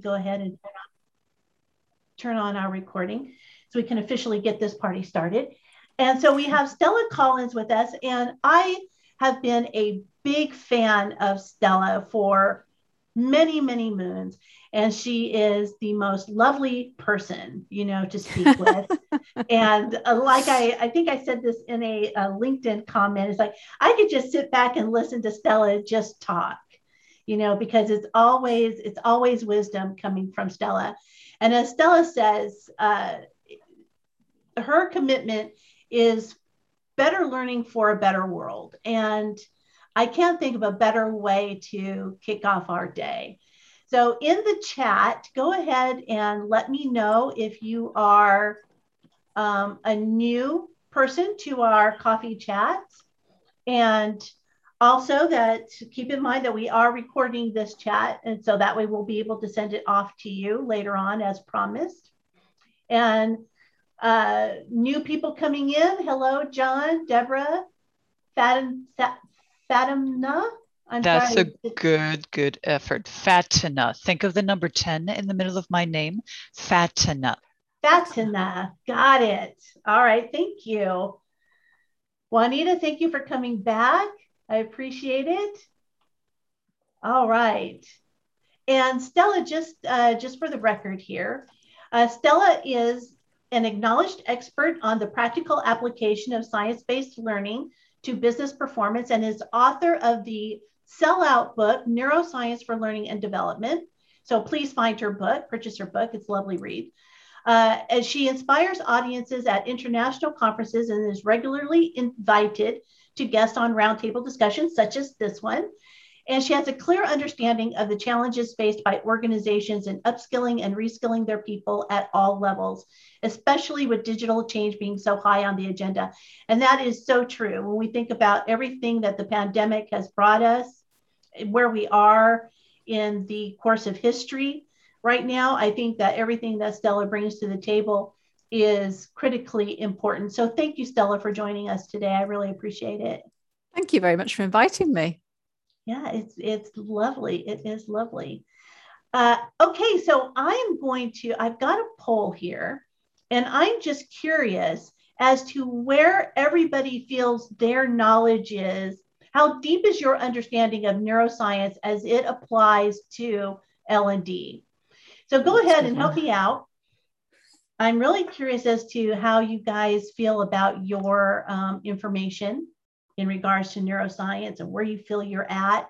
go ahead and turn on our recording so we can officially get this party started. And so we have Stella Collins with us, and I have been a big fan of Stella for many, many moons. And she is the most lovely person, you know, to speak with. and uh, like I, I think I said this in a, a LinkedIn comment, it's like I could just sit back and listen to Stella just talk, you know, because it's always, it's always wisdom coming from Stella. And as Stella says, uh, her commitment is better learning for a better world. And I can't think of a better way to kick off our day. So, in the chat, go ahead and let me know if you are um, a new person to our coffee chats. And also, that keep in mind that we are recording this chat. And so that way we'll be able to send it off to you later on as promised. And uh, new people coming in. Hello, John, Deborah, Fatim, Fatimna. I'm That's sorry. a good, good effort. Fatina. Think of the number 10 in the middle of my name. Fatina. Fatina. Got it. All right. Thank you. Juanita, thank you for coming back. I appreciate it. All right. And Stella, just uh, just for the record here, uh, Stella is an acknowledged expert on the practical application of science-based learning to business performance and is author of the sellout book, Neuroscience for Learning and Development. So please find her book, purchase her book. It's lovely read. Uh, as she inspires audiences at international conferences and is regularly invited to guest on roundtable discussions such as this one. And she has a clear understanding of the challenges faced by organizations in upskilling and reskilling their people at all levels, especially with digital change being so high on the agenda. And that is so true. When we think about everything that the pandemic has brought us, where we are in the course of history right now, I think that everything that Stella brings to the table is critically important. So thank you, Stella, for joining us today. I really appreciate it. Thank you very much for inviting me yeah, it's it's lovely. It is lovely. Uh, okay, so I'm going to. I've got a poll here, and I'm just curious as to where everybody feels their knowledge is. How deep is your understanding of neuroscience as it applies to L and D? So go ahead and help me out. I'm really curious as to how you guys feel about your um, information in regards to neuroscience and where you feel you're at.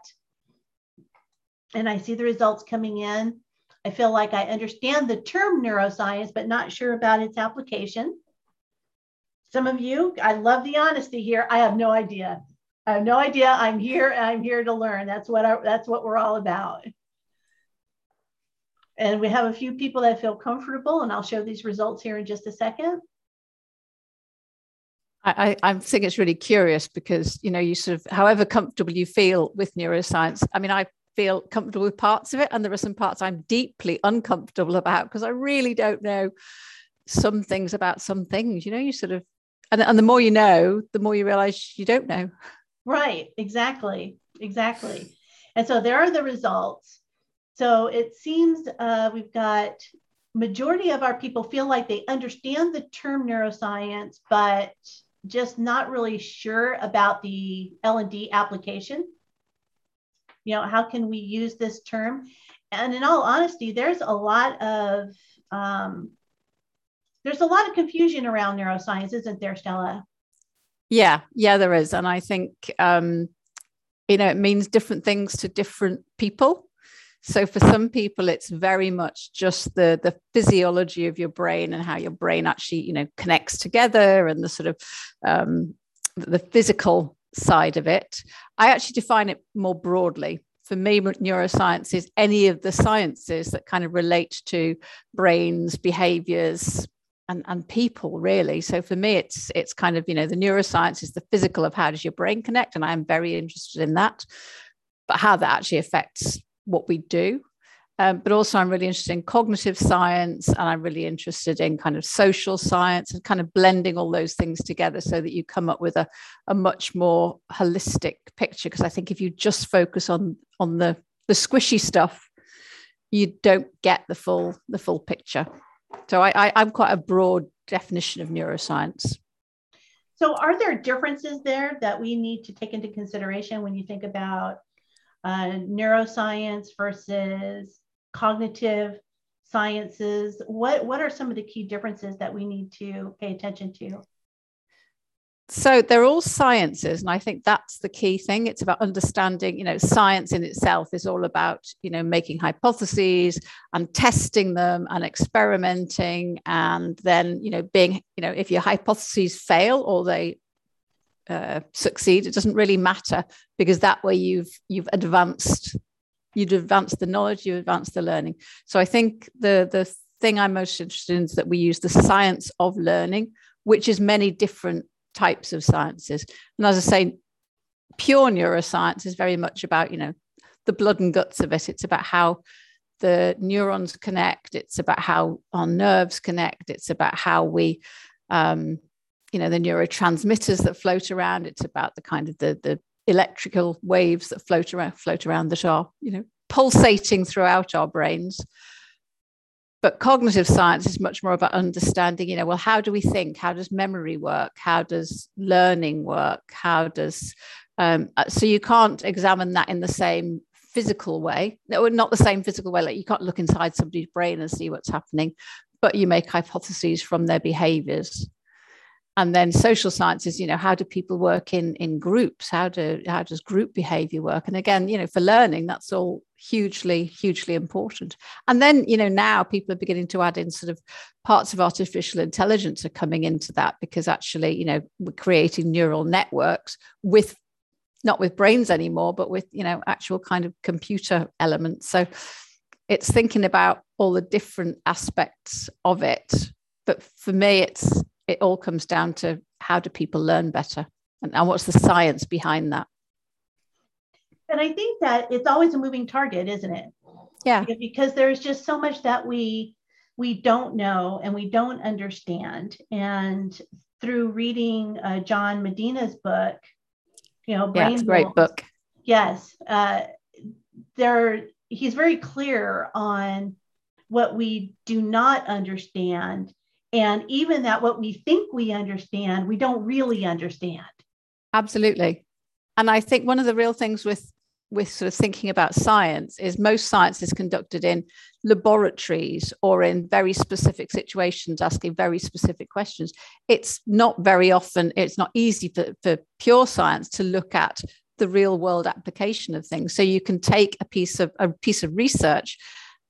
And I see the results coming in. I feel like I understand the term neuroscience, but not sure about its application. Some of you, I love the honesty here. I have no idea. I have no idea. I'm here I'm here to learn. That's what I, that's what we're all about. And we have a few people that feel comfortable, and I'll show these results here in just a second. I, I think it's really curious because you know you sort of however comfortable you feel with neuroscience. I mean, I feel comfortable with parts of it, and there are some parts I'm deeply uncomfortable about because I really don't know some things about some things. You know, you sort of and, and the more you know, the more you realize you don't know. Right. Exactly. Exactly. And so there are the results. So it seems uh, we've got majority of our people feel like they understand the term neuroscience, but just not really sure about the L&D application. You know, how can we use this term? And in all honesty, there's a lot of um, there's a lot of confusion around neuroscience, isn't there, Stella? Yeah, yeah, there is, and I think um, you know it means different things to different people. So for some people, it's very much just the the physiology of your brain and how your brain actually, you know, connects together and the sort of um, the physical side of it. I actually define it more broadly. For me, neuroscience is any of the sciences that kind of relate to brains, behaviors, and, and people really so for me it's it's kind of you know the neuroscience is the physical of how does your brain connect and i'm very interested in that but how that actually affects what we do. Um, but also, I'm really interested in cognitive science and I'm really interested in kind of social science and kind of blending all those things together so that you come up with a, a much more holistic picture. Because I think if you just focus on, on the, the squishy stuff, you don't get the full the full picture. So I, I I'm quite a broad definition of neuroscience. So, are there differences there that we need to take into consideration when you think about uh, neuroscience versus cognitive sciences? What, what are some of the key differences that we need to pay attention to? so they're all sciences and i think that's the key thing it's about understanding you know science in itself is all about you know making hypotheses and testing them and experimenting and then you know being you know if your hypotheses fail or they uh, succeed it doesn't really matter because that way you've you've advanced you've advanced the knowledge you've advanced the learning so i think the the thing i'm most interested in is that we use the science of learning which is many different types of sciences. And as I say, pure neuroscience is very much about, you know, the blood and guts of it. It's about how the neurons connect. It's about how our nerves connect. It's about how we, um, you know, the neurotransmitters that float around. It's about the kind of the the electrical waves that float around float around that are, you know, pulsating throughout our brains. But cognitive science is much more about understanding you know well how do we think? How does memory work? How does learning work? How does um, uh, so you can't examine that in the same physical way. No not the same physical way like you can't look inside somebody's brain and see what's happening but you make hypotheses from their behaviors and then social sciences you know how do people work in in groups? How do how does group behavior work? And again you know for learning that's all hugely hugely important. And then you know now people are beginning to add in sort of parts of artificial intelligence are coming into that because actually you know we're creating neural networks with not with brains anymore but with you know actual kind of computer elements. So it's thinking about all the different aspects of it. But for me it's it all comes down to how do people learn better? And, and what's the science behind that? And i think that it's always a moving target isn't it? Yeah. Because there's just so much that we we don't know and we don't understand. And through reading uh, john medina's book you know yeah, a great book. Yes uh, there he's very clear on what we do not understand and even that what we think we understand we don't really understand. Absolutely. And i think one of the real things with with sort of thinking about science is most science is conducted in laboratories or in very specific situations asking very specific questions. It's not very often it's not easy for, for pure science to look at the real world application of things. So you can take a piece of a piece of research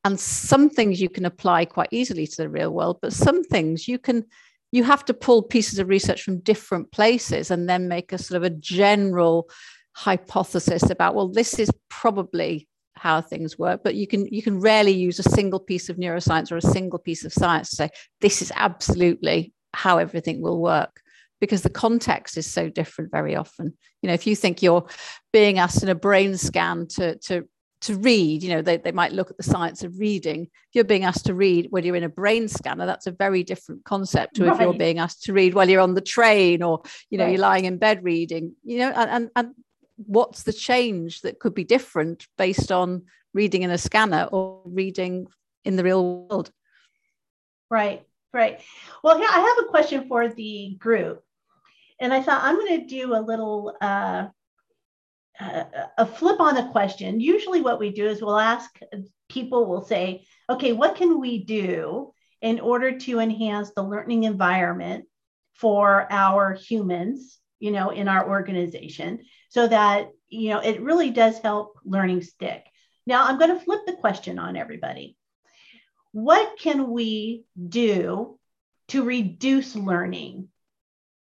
and some things you can apply quite easily to the real world but some things you can you have to pull pieces of research from different places and then make a sort of a general hypothesis about well this is probably how things work but you can you can rarely use a single piece of neuroscience or a single piece of science to say this is absolutely how everything will work because the context is so different very often. You know if you think you're being asked in a brain scan to to to read, you know, they, they might look at the science of reading. If you're being asked to read when you're in a brain scanner, that's a very different concept to right. if you're being asked to read while you're on the train or, you know, right. you're lying in bed reading, you know, and, and, and what's the change that could be different based on reading in a scanner or reading in the real world? Right, right. Well, yeah, I have a question for the group. And I thought I'm going to do a little uh, a flip on the question. Usually, what we do is we'll ask people, we'll say, okay, what can we do in order to enhance the learning environment for our humans, you know, in our organization so that, you know, it really does help learning stick. Now, I'm going to flip the question on everybody. What can we do to reduce learning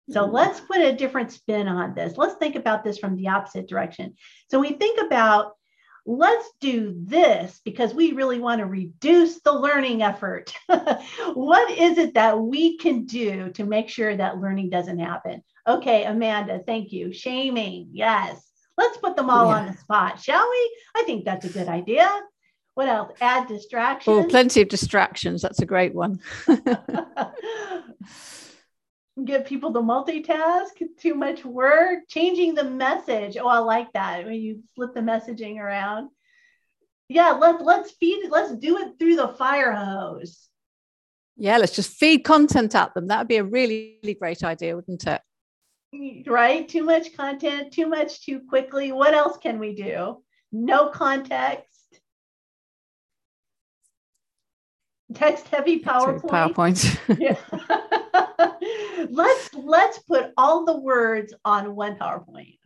so mm-hmm. let's put a different spin on this. Let's think about this from the opposite direction. So we think about let's do this because we really want to reduce the learning effort. what is it that we can do to make sure that learning doesn't happen? Okay, Amanda, thank you. Shaming, yes. Let's put them all yeah. on the spot, shall we? I think that's a good idea. What else? Add distractions. Oh, plenty of distractions. That's a great one. get people to multitask, too much work, changing the message. Oh, I like that when you flip the messaging around. Yeah, let's let's feed it, let's do it through the fire hose. Yeah, let's just feed content at them. That would be a really, really great idea, wouldn't it? Right? Too much content, too much too quickly. What else can we do? No context. Text heavy PowerPoint. PowerPoint. yeah. let's let's put all the words on one PowerPoint.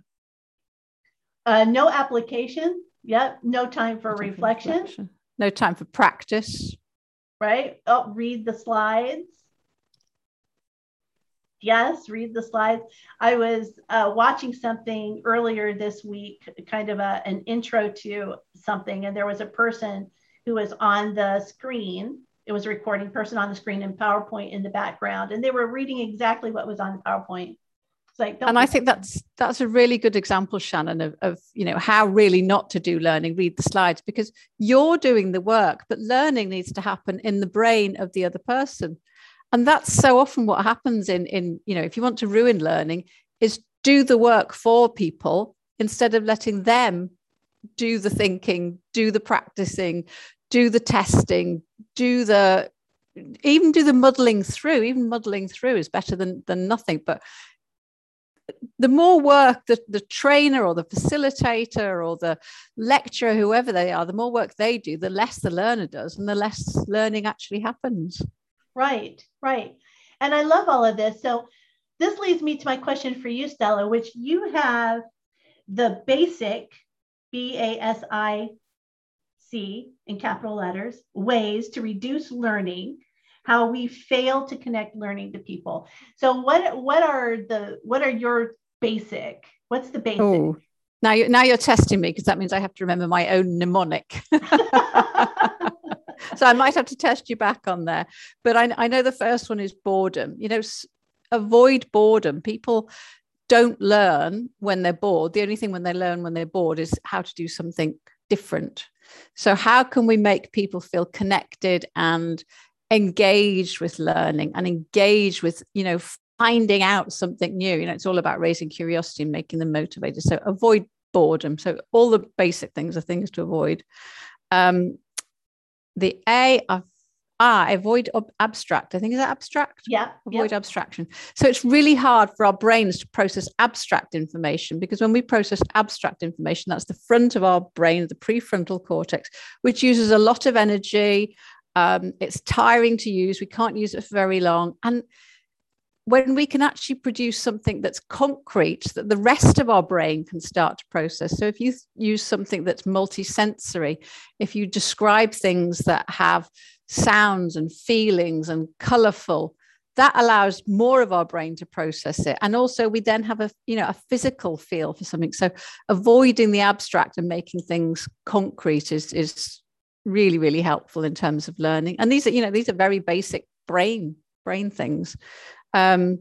Uh, no application. Yep. No time for No time for reflection. reflection. No time for practice. Right. Oh, read the slides. Yes, read the slides. I was uh, watching something earlier this week, kind of a, an intro to something, and there was a person who was on the screen. It was a recording person on the screen and PowerPoint in the background, and they were reading exactly what was on the PowerPoint. It's like, and I think that's that's a really good example, Shannon, of, of you know how really not to do learning. Read the slides because you're doing the work, but learning needs to happen in the brain of the other person, and that's so often what happens in in you know if you want to ruin learning is do the work for people instead of letting them do the thinking, do the practicing, do the testing, do the even do the muddling through. Even muddling through is better than than nothing, but the more work that the trainer or the facilitator or the lecturer, whoever they are, the more work they do, the less the learner does and the less learning actually happens. Right, right. And I love all of this. So this leads me to my question for you, Stella, which you have the basic B A S I C in capital letters ways to reduce learning, how we fail to connect learning to people. So what what are the what are your basic? What's the basic? Oh, now you now you're testing me because that means I have to remember my own mnemonic. so I might have to test you back on there. But I, I know the first one is boredom. You know, s- avoid boredom. People don't learn when they're bored. The only thing when they learn when they're bored is how to do something different. So how can we make people feel connected and engaged with learning and engaged with, you know, finding out something new? You know, it's all about raising curiosity and making them motivated. So avoid boredom. So all the basic things are things to avoid. Um, the A, I've, ah, avoid ob- abstract. I think is that abstract? yeah. avoid yeah. abstraction. So it's really hard for our brains to process abstract information because when we process abstract information, that's the front of our brain, the prefrontal cortex, which uses a lot of energy. Um, it's tiring to use. We can't use it for very long. And when we can actually produce something that's concrete that the rest of our brain can start to process. So if you use something that's multisensory, if you describe things that have sounds and feelings and colorful, that allows more of our brain to process it. And also we then have a you know a physical feel for something. So avoiding the abstract and making things concrete is is really really helpful in terms of learning. And these are you know these are very basic brain brain things. Um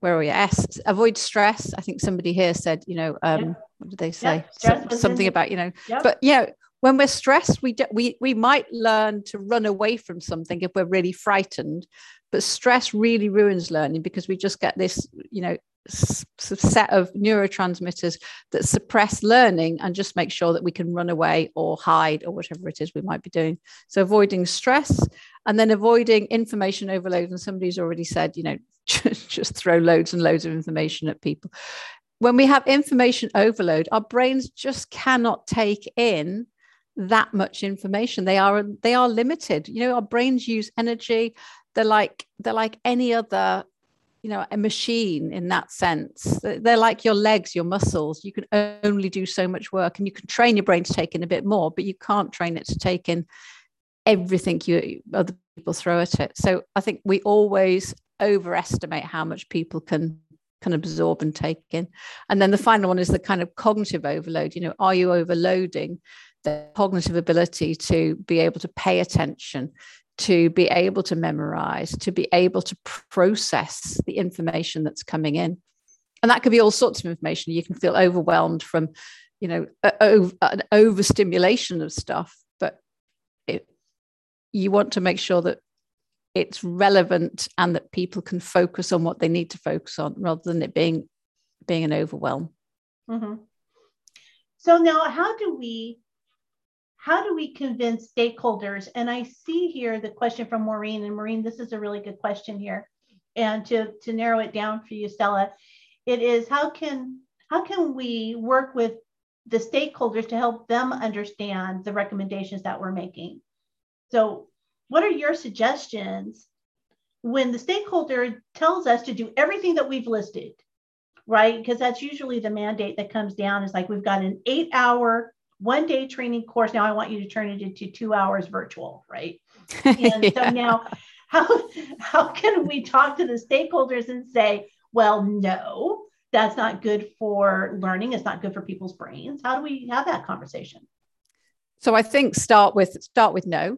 where are we? S avoid stress. I think somebody here said you know um Yeah. what did they say? was in something about you know Yep. but yeah when we're stressed we we we might learn to run away from something if we're really frightened but stress really ruins learning because we just get this you know s- set of neurotransmitters that suppress learning and just make sure that we can run away or hide or whatever it is we might be doing. So avoiding stress and then avoiding information overload. And somebody's already said you know just throw loads and loads of information at people. When we have information overload our brains just cannot take in that much information. They are they are limited. You know our brains use energy. They're like they're like any other you know a machine in that sense. They're- like your legs your muscles. You can only do so much work and you can train your brain to take in a bit more but you can't train it to take in everything you other people throw at it. So i think we always overestimate how much people can can absorb and take in. And then the final one is the kind of cognitive overload. You know are you overloading the cognitive ability to be able to pay attention to be able to memorize to be able to process the information that's coming in. And that could be all sorts of information. You can feel overwhelmed from you know an overstimulation of stuff but it, you want to make sure that it's relevant and that people can focus on what they need to focus on rather than it being being an overwhelm. Mhm. So now, how do we how do we convince stakeholders? And I see here the question from Maureen, and Maureen, this is a really good question here. And to, to narrow it down for you, Stella, it is how can how can we work with the stakeholders to help them understand the recommendations that we're making? So, what are your suggestions when the stakeholder tells us to do everything that we've listed, right? Because that's usually the mandate that comes down is like, we've got an eight hour, one day training course. Now I want you to turn it into two hours virtual, right? And yeah. so now, how, how can we talk to the stakeholders and say, well, no, that's not good for learning. It's not good for people's brains. How do we have that conversation? So I think start with start with no.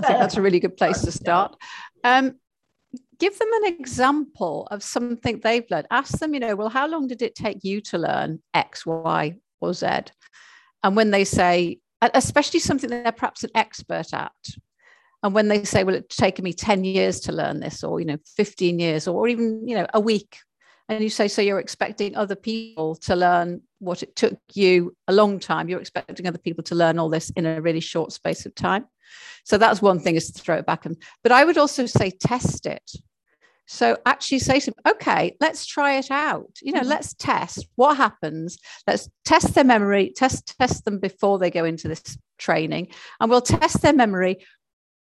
I think that's a really good place to start. Um, give them an example of something they've learned. Ask them, you know, well, how long did it take you to learn X, Y, or Z? And when they say, especially something that they're perhaps an expert at, and when they say, well, it's taken me 10 years to learn this, or, you know, 15 years, or even, you know, a week. And you say, so you're expecting other people to learn what it took you a long time. You're expecting other people to learn all this in a really short space of time. So that's one thing is to throw it back. And, but I would also say test it. So actually say to them, okay, let's try it out. You know, mm-hmm. let's test what happens. Let's test their memory, test test them before they go into this training, and we'll test their memory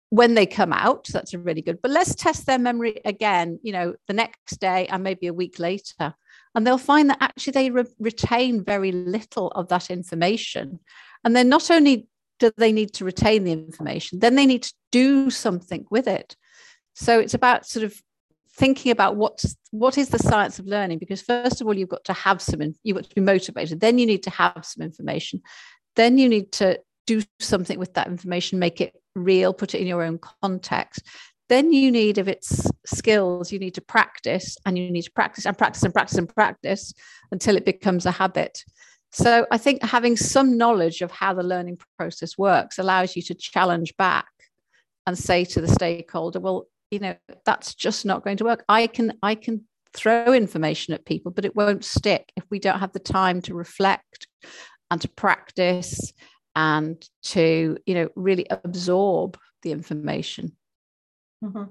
when they come out. That's a really good. But let's test their memory again. You know, the next day and maybe a week later, and they'll find that actually they re- retain very little of that information, and then not only do they need to retain the information, then they need to do something with it. So it's about sort of thinking about what what is the science of learning? Because first of all you've got to have some you've got to be motivated. Then you need to have some information. Then you need to do something with that information make it real put it in your own context. Then you need if it's skills you need to practice and you need to practice and practice and practice and practice until it becomes a habit. So i think having some knowledge of how the learning process works allows you to challenge back and say to the stakeholder well you know that's just not going to work. I can i can throw information at people but it won't stick if we don't have the time to reflect and to practice and to you know really absorb the information. Mm-hmm.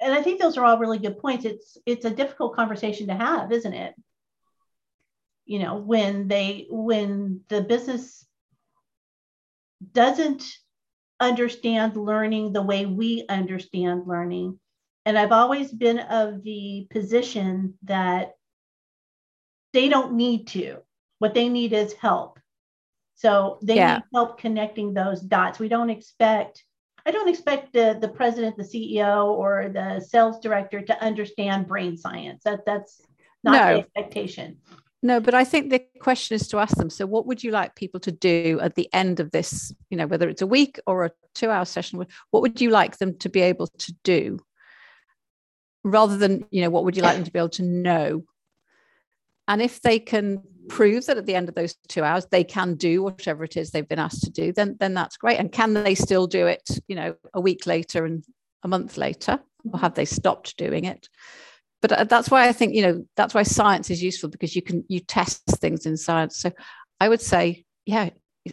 and i think those are all really good points. It's it's a difficult conversation to have isn't it? You know when they when the business doesn't understand learning the way we understand learning. And I've always been of the position that they don't need to. What they need is help. So they yeah. need help connecting those dots. We don't expect, I don't expect the, the president, the CEO, or the sales director to understand brain science. That that's not no. the expectation. No, but I think the question is to ask them. So, what would you like people to do at the end of this? You know, whether it's a week or a two-hour session, what would you like them to be able to do, rather than you know, what would you like them to be able to know? And if they can prove that at the end of those two hours they can do whatever it is they've been asked to do, then then that's great. And can they still do it? You know, a week later and a month later, or have they stopped doing it? But uh, that's why I think you know that's why science is useful because you can you test things in science. So I would say, yeah,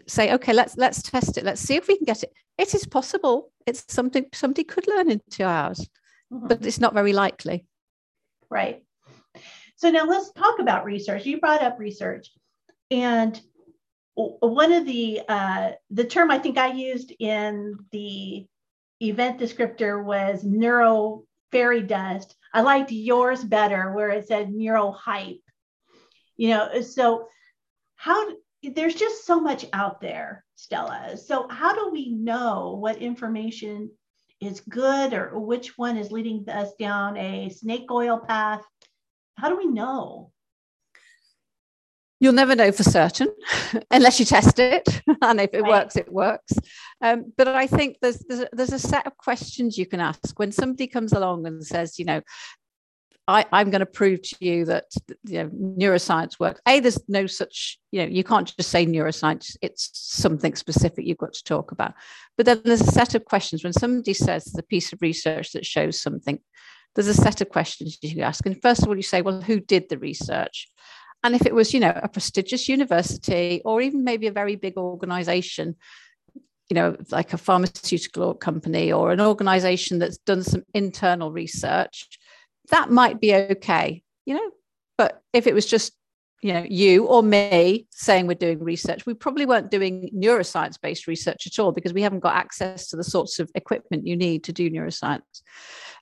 say okay, let's let's test it. Let's see if we can get it. It is possible. It's something somebody could learn in two hours, mm-hmm. but it's not very likely. Right. So now let's talk about research. You brought up research, and one of the uh, the term I think I used in the event descriptor was neuro fairy dust I liked yours better where it said neuro hype. You know, so how there's just so much out there, Stella. So how do we know what information is good or which one is leading us down a snake oil path? How do we know? You'll never know for certain unless you test it, and if it right. works, it works. Um, but I think there's, there's a, there's a set of questions you can ask when somebody comes along and says, you know, I, am going to prove to you that you know, neuroscience works. A, there's no such, you know, you can't just say neuroscience, it's something specific you've got to talk about. But then there's a set of questions. When somebody says there's a piece of research that shows something, there's a set of questions you ask. And first of all, you say, well, who did the research? And if it was, you know, a prestigious university or even maybe a very big organization, you know, like a pharmaceutical company or an organization that's done some internal research, that might be okay, you know. But if it was just, you know, you or me saying we're doing research, we probably weren't doing neuroscience based research at all because we haven't got access to the sorts of equipment you need to do neuroscience.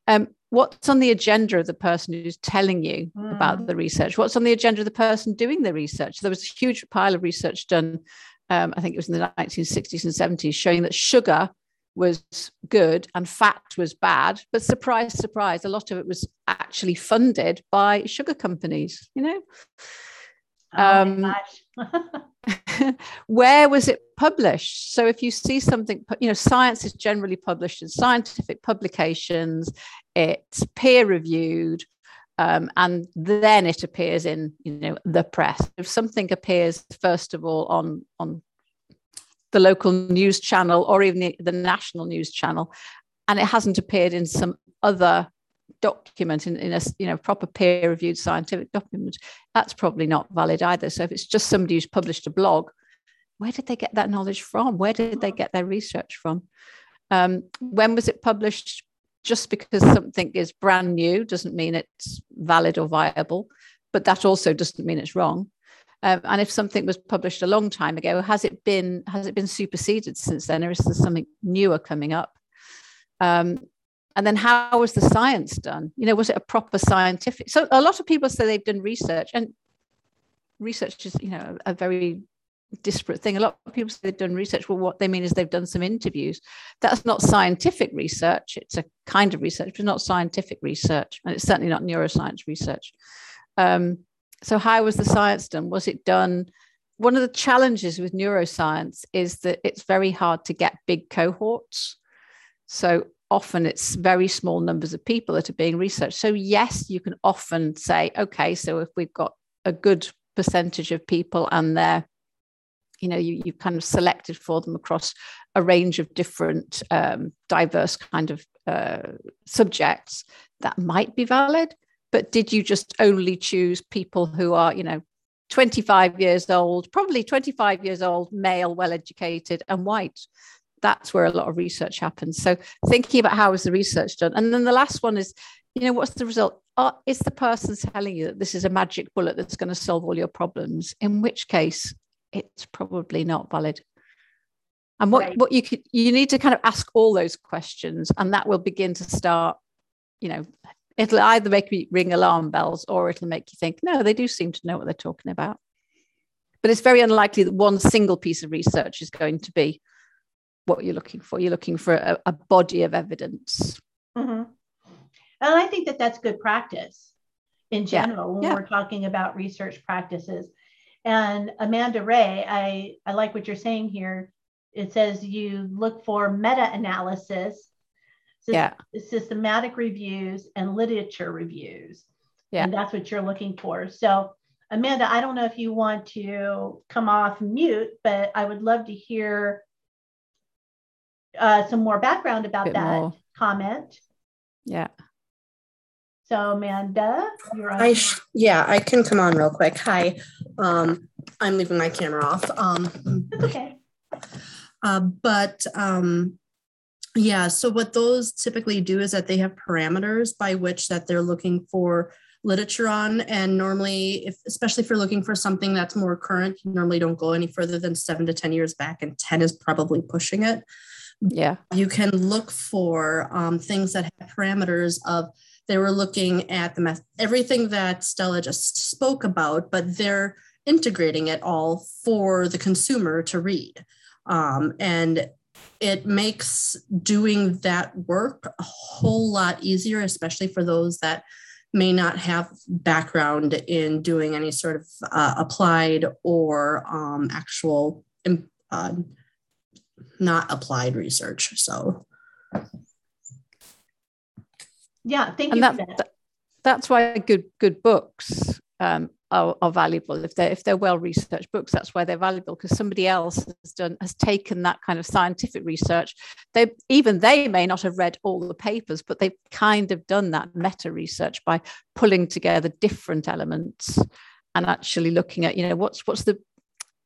Um, what's on the agenda of the person who's telling you mm. about the research? What's on the agenda of the person doing the research? There was a huge pile of research done um, I think it was in the 1960s and 70s, showing that sugar was good and fat was bad. But surprise, surprise, a lot of it was actually funded by sugar companies, you know? Oh um, where was it published? So if you see something, you know, science is generally published in scientific publications, it's peer reviewed, um, and then it appears in you know the press. If something appears first of all on on the local news channel or even the, the national news channel, and it hasn't appeared in some other document in, in a you know proper peer reviewed scientific document, that's probably not valid either. So if it's just somebody who's published a blog, where did they get that knowledge from? Where did they get their research from? Um, when was it published? Just because something is brand new doesn't mean it's valid or viable, but that also doesn't mean it's wrong. Um, and if something was published a long time ago, has it been has it been superseded since then, or is there something newer coming up? Um, and then how was the science done? You know, was it a proper scientific? So a lot of people say they've done research, and research is you know a very disparate thing. A lot of people say they've done research. Well, what they mean is they've done some interviews. That's not scientific research. It's a kind of research, but not scientific research. And it's certainly not neuroscience research. Um, so, how was the science done? Was it done? One of the challenges with neuroscience is that it's very hard to get big cohorts. So, often it's very small numbers of people that are being researched. So, yes, you can often say, okay, so if we've got a good percentage of people and they're you know you, you've kind of selected for them across a range of different um, diverse kind of uh, subjects that might be valid. But did you just only choose people who are you know 25 years old probably 25 years old male well educated and white? That's where a lot of research happens. So thinking about how is the research done? And then the last one is you know what's the result? Uh, is the person telling you that this is a magic bullet that's going to solve all your problems? In which case it's probably not valid. And what, right. what you could you need to kind of ask all those questions, and that will begin to start, you know, it'll either make me ring alarm bells or it'll make you think, no, they do seem to know what they're talking about. But it's very unlikely that one single piece of research is going to be what you're looking for. You're looking for a, a body of evidence. Mm-hmm. And I think that that's good practice in general yeah. when yeah. we're talking about research practices. And Amanda Ray, I, I like what you're saying here. It says you look for meta analysis, yeah. systematic reviews, and literature reviews. Yeah. And that's what you're looking for. So, Amanda, I don't know if you want to come off mute, but I would love to hear uh, some more background about that more. comment. Yeah. So Amanda, you're on. I sh- yeah, I can come on real quick. Hi, um, I'm leaving my camera off. Um, okay. Uh, but um, yeah, so what those typically do is that they have parameters by which that they're looking for literature on, and normally, if especially if you're looking for something that's more current, you normally don't go any further than seven to ten years back, and ten is probably pushing it. Yeah, you can look for um, things that have parameters of they were looking at the meth- everything that Stella just spoke about, but they're integrating it all for the consumer to read. Um, and it makes doing that work a whole lot easier, especially for those that may not have background in doing any sort of uh, applied or um, actual uh, not applied research. So yeah, thank and you. That, that. That's why good good books um, are, are, valuable. If they're if they're well researched books, that's why they're valuable because somebody else has done has taken that kind of scientific research. They even they may not have read all the papers, but they've kind of done that meta research by pulling together different elements and actually looking at you know what's what's the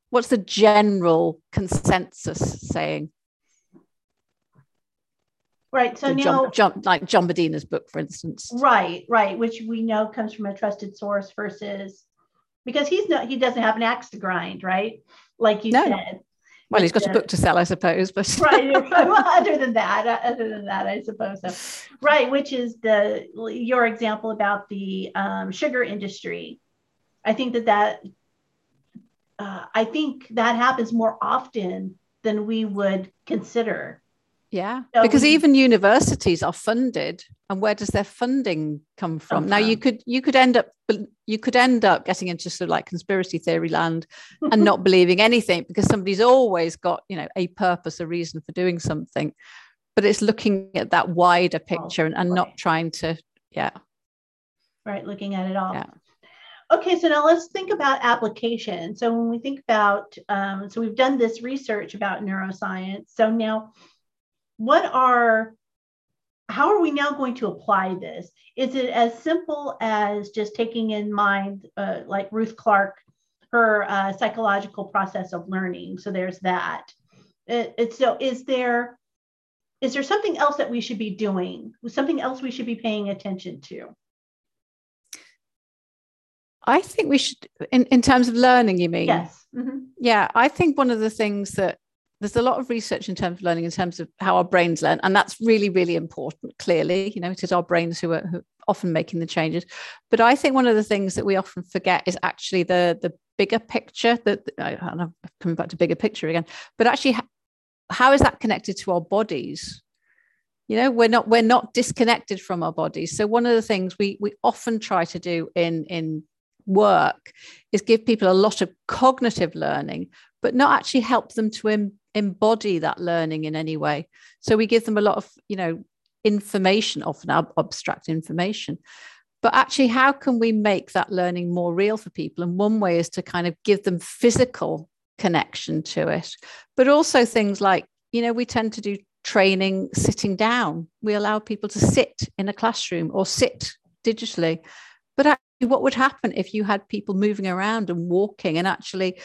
what's the general consensus saying Right. So, So now, John, John, like John Medina's book, for instance. right, right, which we know comes from a trusted source versus because he's not, he doesn't have an axe to grind, right? Like you No. said. Well, he's got a book to sell, I suppose, but right well, other than that uh, other than that i suppose so right which is the your example about the um, sugar industry i think that that uh, i think that happens more often than we would consider yeah, So because we- even universities are funded, and where does their funding come from? Now you could you could end up you could end up getting into sort of like conspiracy theory land and not believing anything because somebody's always got you know a purpose, a reason for doing something, but it's looking at that wider picture and, and right. not trying to yeah right looking at it all Yeah. okay so now let's think about application so when we think about um, so we've done this research about neuroscience so now what are how are we now going to apply this? Is it as simple as just taking in mind uh, like ruth clark her uh, psychological process of learning? So there's that. It, it's so is there is there something else that we should be doing? Something else we should be paying attention to? I think we should in, in terms of learning you mean? Yes. Mhm. yeah i think one of the things that there's a lot of research in terms of learning in terms of how our brains learn and that's really really important clearly. You know it is our brains who are, who are often making the changes. But i think one of the things that we often forget is actually the the bigger picture that i'm coming back to bigger picture again but actually how is that connected to our bodies? You know we're not we're not disconnected from our bodies. So one of the things we we often try to do in in work is give people a lot of cognitive learning but not actually help them to embody that learning in any way. So we give them a lot of you know information often ab- abstract information. But actually how can we make that learning more real for people? And one way is to kind of give them physical connection to it. But also things like you know we tend to do training sitting down. We allow people to sit in a classroom or sit digitally. But actually what would happen if you had people moving around and walking and actually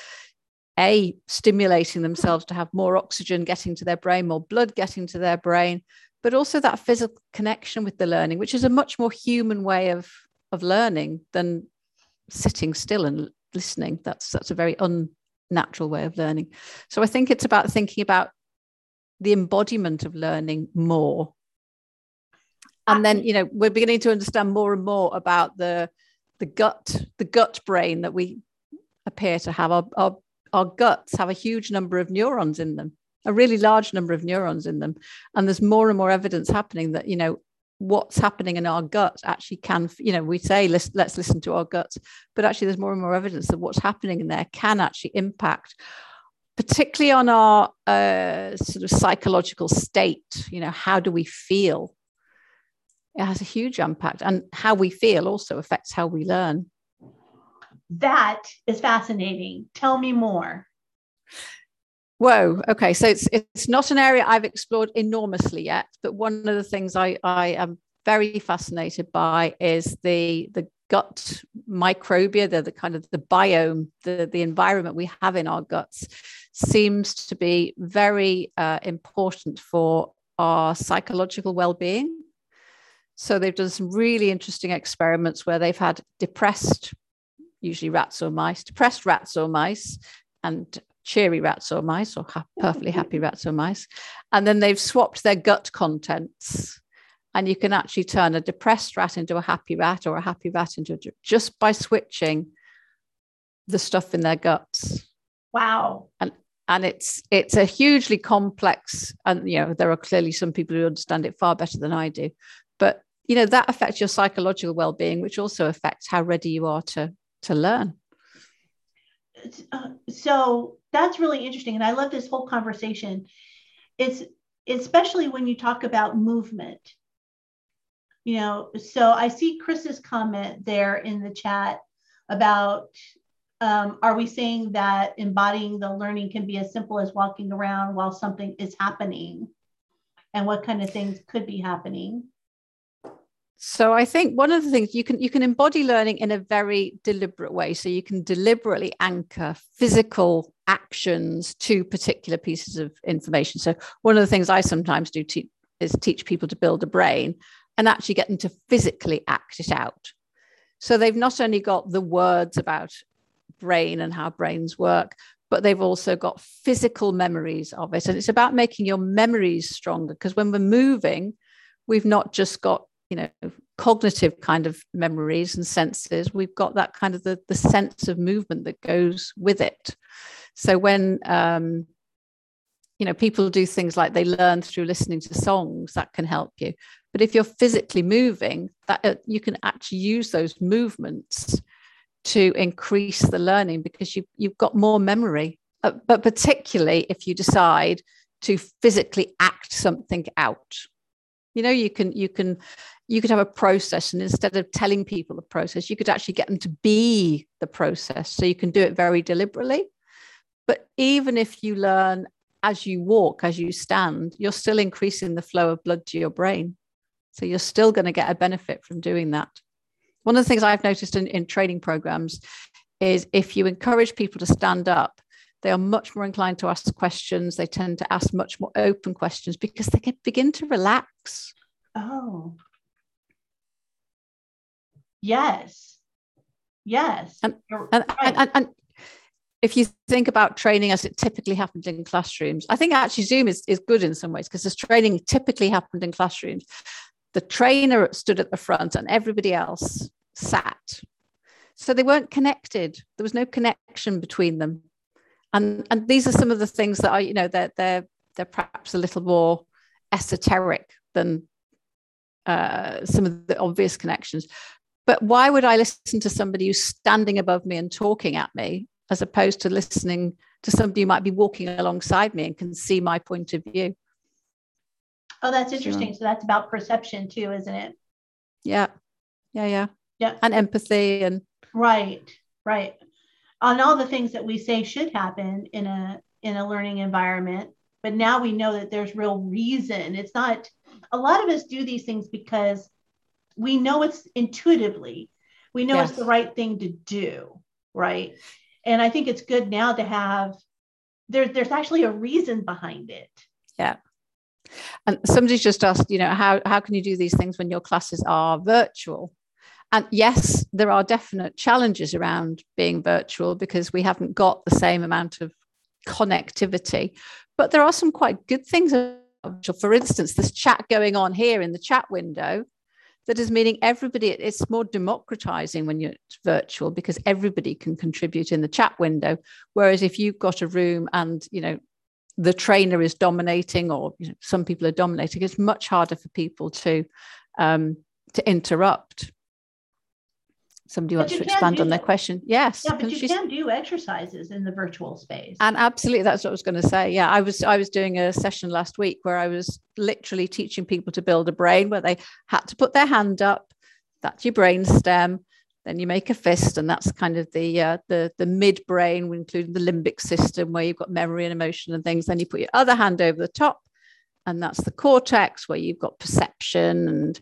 a stimulating themselves to have more oxygen getting to their brain more blood getting to their brain but also that physical connection with the learning which is a much more human way of of learning than sitting still and listening. That's that's a very unnatural way of learning. So i think it's about thinking about the embodiment of learning more. And then you know we're beginning to understand more and more about the the gut the gut brain that we appear to have our, our our guts have a huge number of neurons in them a really large number of neurons in them. And there's more and more evidence happening that you know what's happening in our gut actually can you know we say let's, let's listen to our guts but actually there's more and more evidence that what's happening in there can actually impact particularly on our uh, sort of psychological state. You know how do we feel? It has a huge impact and how we feel also affects how we learn that is fascinating tell me more Whoa. Okay. So it's it's not an area I've explored enormously yet, but one of the things I, I am very fascinated by is the the gut microbia, the, the kind of the biome, the, the environment we have in our guts seems to be very uh, important for our psychological well-being. So they've done some really interesting experiments where they've had depressed, usually rats or mice, depressed rats or mice, and cheery rats or mice or ha- perfectly happy rats or mice. And then they've swapped their gut contents. And you can actually turn a depressed rat into a happy rat or a happy rat into a, just by switching the stuff in their guts. wow And it's it's a hugely complex, and you know, there are clearly some people who understand it far better than I do. But you know, that affects your psychological well-being, which also affects how ready you are to to learn. uh, so that's really interesting and i love this whole conversation. It's especially when you talk about movement. You know so i see chris's comment there in the chat about um, are we saying that embodying the learning can be as simple as walking around while something is happening? And what kind of things could be happening So I think one of the things you can you can embody learning in a very deliberate way. So you can deliberately anchor physical actions to particular pieces of information. So one of the things I sometimes do to is teach people to build a brain and actually get them to physically act it out. So they've not only got the words about brain and how brains work, but they've also got physical memories of it. And it's about making your memories stronger because when we're moving, we've not just got, you know, cognitive kind of memories and senses, we've got that kind of the, the sense of movement that goes with it. So when um, you know people do things like they learn through listening to songs that can help you. But if you're physically moving that uh, you can actually use those movements to increase the learning because you, you've got more memory. Uh, but particularly if you decide to physically act something out. You know you can you can you could have a process and instead of telling people the process you could actually get them to be the process so you can do it very deliberately but even if you learn as you walk, as you stand, you're still increasing the flow of blood to your brain. So you're still going to get a benefit from doing that. One of the things I've noticed in, in training programs is if you encourage people to stand up, they are much more inclined to ask questions. They tend to ask much more open questions because they can begin to relax. Oh. Yes. Yes. And, and, right. and, and, if you think about training as it typically happened in classrooms, I think actually Zoom is, is good in some ways because this training typically happened in classrooms. The trainer stood at the front and everybody else sat. So they weren't connected. There was no connection between them. And, and these are some of the things that are, you know, they're, they're, they're perhaps a little more esoteric than uh, some of the obvious connections. But why would I listen to somebody who's standing above me and talking at me as opposed to listening to somebody who might be walking alongside me and can see my point of view. Oh, that's interesting. So, so that's about perception too, isn't it? Yeah. Yeah. Yeah. Yeah. And empathy and right, right. On all the things that we say should happen in a in a learning environment, but now we know that there's real reason. It's not a lot of us do these things because we know it's intuitively, we know yes. it's the right thing to do, right? and i think it's good now to have there, there's actually a reason behind it. Yeah. And somebody's just asked you know how, how can you do these things when your classes are virtual? And yes there are definite challenges around being virtual because we haven't got the same amount of connectivity. But there are some quite good things for instance this chat going on here in the chat window that is meaning everybody it's more democratizing when you're virtual because everybody can contribute in the chat window. Whereas if you've got a room and you know the trainer is dominating or you know, some people are dominating it's much harder for people to um, to interrupt somebody wants to expand on their question. Yes yeah but you can do exercises in the virtual space. And absolutely that's what i was going to say. Yeah i was i was doing a session last week where i was literally teaching people to build a brain where they had to put their hand up that's your brain stem then you make a fist and that's kind of the uh, the the midbrain including the limbic system where you've got memory and emotion and things. Then you put your other hand over the top and that's the cortex where you've got perception and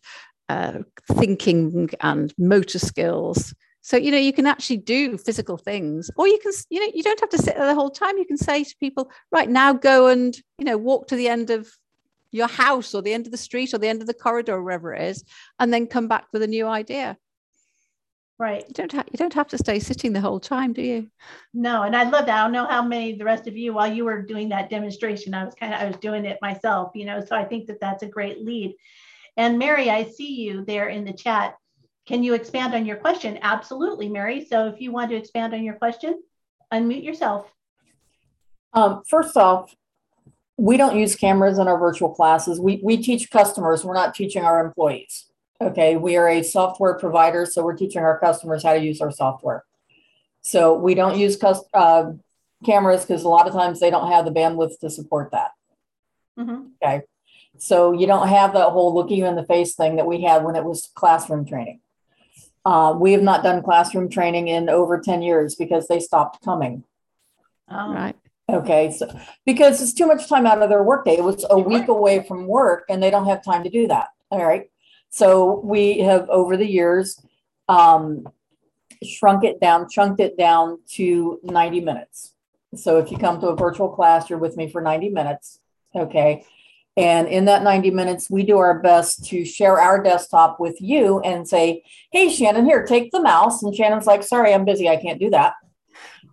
uh, thinking and motor skills. So, you know, you can actually do physical things, or you can, you know, you don't have to sit there the whole time. You can say to people, right now, go and, you know, walk to the end of your house or the end of the street or the end of the corridor, or wherever it is, and then come back with a new idea. Right. You don't have you don't have to stay sitting the whole time, do you? No, and I love that. I don't know how many the rest of you while you were doing that demonstration, I was kind of I was doing it myself, you know. So I think that that's a great lead. And Mary, I see you there in the chat. Can you expand on your question? Absolutely, Mary. So if you want to expand on your question, unmute yourself. Um, first off, we don't use cameras in our virtual classes. We, we teach customers, we're not teaching our employees. Okay, we are a software provider, so we're teaching our customers how to use our software. So we don't use uh, cameras because a lot of times they don't have the bandwidth to support that. Mm-hmm. Okay. So you don't have that whole look you in the face thing that we had when it was classroom training. Uh, we have not done classroom training in over 10 years because they stopped coming. Oh. Right. Okay. So because it's too much time out of their workday. It was a week away from work and they don't have time to do that. All right. So we have over the years um, shrunk it down, chunked it down to 90 minutes. So if you come to a virtual class, you're with me for 90 minutes. Okay And in that 90 minutes, we do our best to share our desktop with you and say, hey, Shannon, here, take the mouse. And Shannon's like, sorry, I'm busy. I can't do that.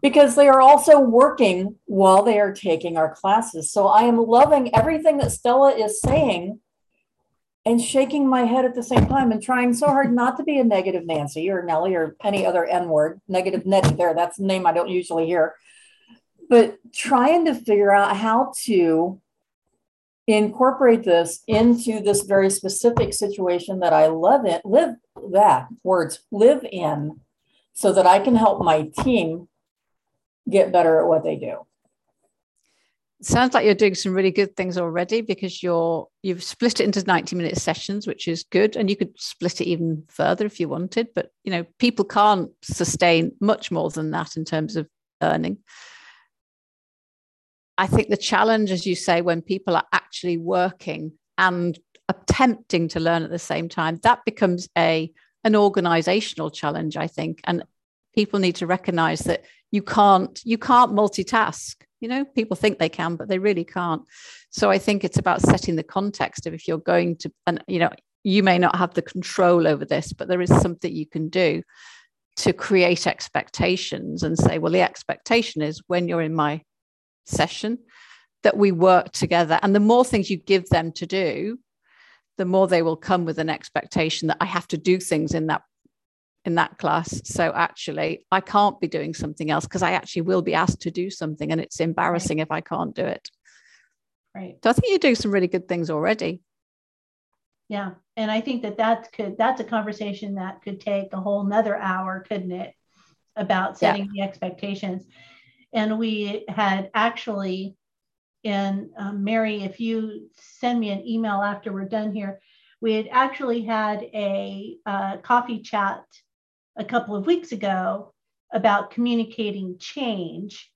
Because they are also working while they are taking our classes. So I am loving everything that Stella is saying and shaking my head at the same time and trying so hard not to be a negative Nancy or Nellie or any other N word, negative Nettie there. That's a name I don't usually hear. But trying to figure out how to incorporate this into this very specific situation that I live in, live that words live in, so that I can help my team get better at what they do. Sounds like you're doing some really good things already because you're you've split it into 90 minute sessions, which is good. And you could split it even further if you wanted, but you know, people can't sustain much more than that in terms of earning. I think the challenge, as you say, when people are actually working and attempting to learn at the same time, that becomes a an organizational challenge, I think. And people need to recognize that you can't you can't multitask. You know, people think they can, but they really can't. So I think it's about setting the context of if you're going to, and you know, you may not have the control over this, but there is something you can do to create expectations and say, well, the expectation is when you're in my session that we work together. And the more things you give them to do, the more they will come with an expectation that I have to do things in that in that class. So actually, I can't be doing something else because I actually will be asked to do something, and it's embarrassing right. if I can't do it. Right. So I think you do some really good things already. Yeah, and I think that that could that's a conversation that could take a whole another hour, couldn't it? About setting yeah. the expectations and we had actually, and um, Mary, if you send me an email after we're done here, we had actually had a uh, coffee chat a couple of weeks ago about communicating change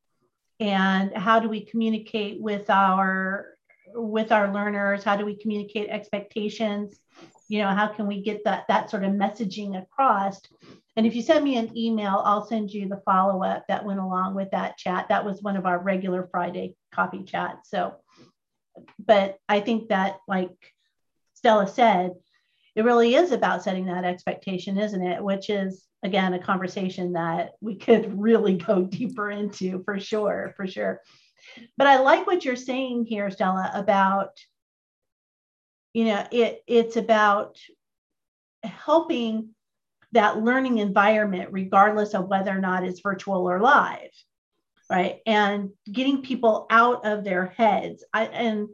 and how do we communicate with our with our learners? How do we communicate expectations? You know how can we get that that sort of messaging across and if you send me an email, I'll send you the follow up that went along with that chat. That was one of our regular Friday coffee chats. So, but I think that, like Stella said, it really is about setting that expectation, isn't it? Which is, again, a conversation that we could really go deeper into for sure, for sure. But I like what you're saying here, Stella, about, you know, it, it's about helping that learning environment, regardless of whether or not it's virtual or live, right? And getting people out of their heads. I, and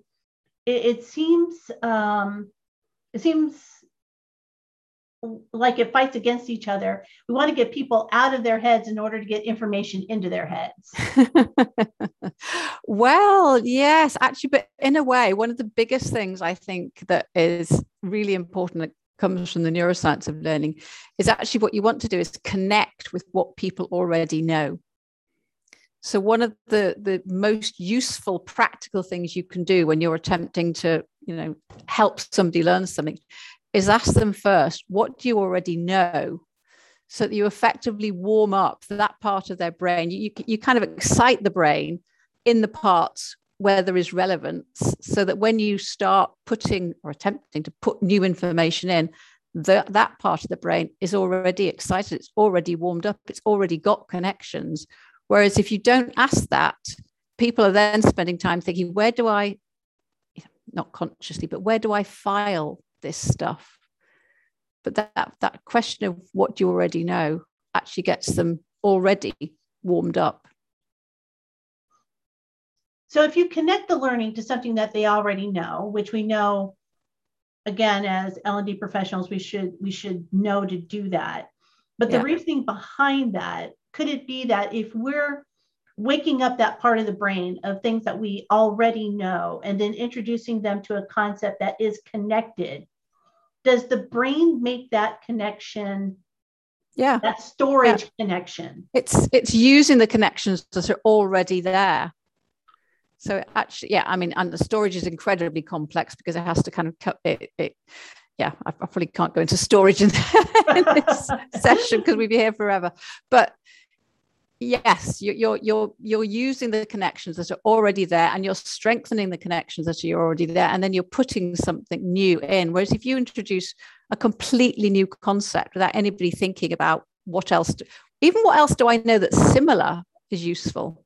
it, it seems um, it seems like it fights against each other. We want to get people out of their heads in order to get information into their heads. well, yes, actually, but in a way, one of the biggest things I think that is really important comes from the neuroscience of learning is actually what you want to do is connect with what people already know. So one of the the most useful practical things you can do when you're attempting to you know help somebody learn something is ask them first what do you already know? So that you effectively warm up that part of their brain. You, you, you kind of excite the brain in the parts where there is relevance so that when you start putting or attempting to put new information in the, that part of the brain is already excited it's already warmed up it's already got connections. Whereas if you don't ask that people are then spending time thinking where do i not consciously but where do i file this stuff? But that that question of what do you already know actually gets them already warmed up so if you connect the learning to something that they already know, which we know, again, as L&D professionals, we should we should know to do that. But the yeah. reasoning behind that, could it be that if we're waking up that part of the brain of things that we already know and then introducing them to a concept that is connected, does the brain make that connection yeah that storage yeah. connection it's it's using the connections that are already there so actually, yeah, I mean, and the storage is incredibly complex because it has to kind of cut it, it yeah, I, probably can't go into storage in, in this session because we'd be here forever. But yes you're, you're you're you're using the connections that are already there and you're strengthening the connections that are already there and then you're putting something new in whereas if you introduce a completely new concept without anybody thinking about what else do, even what else do i know that's similar is useful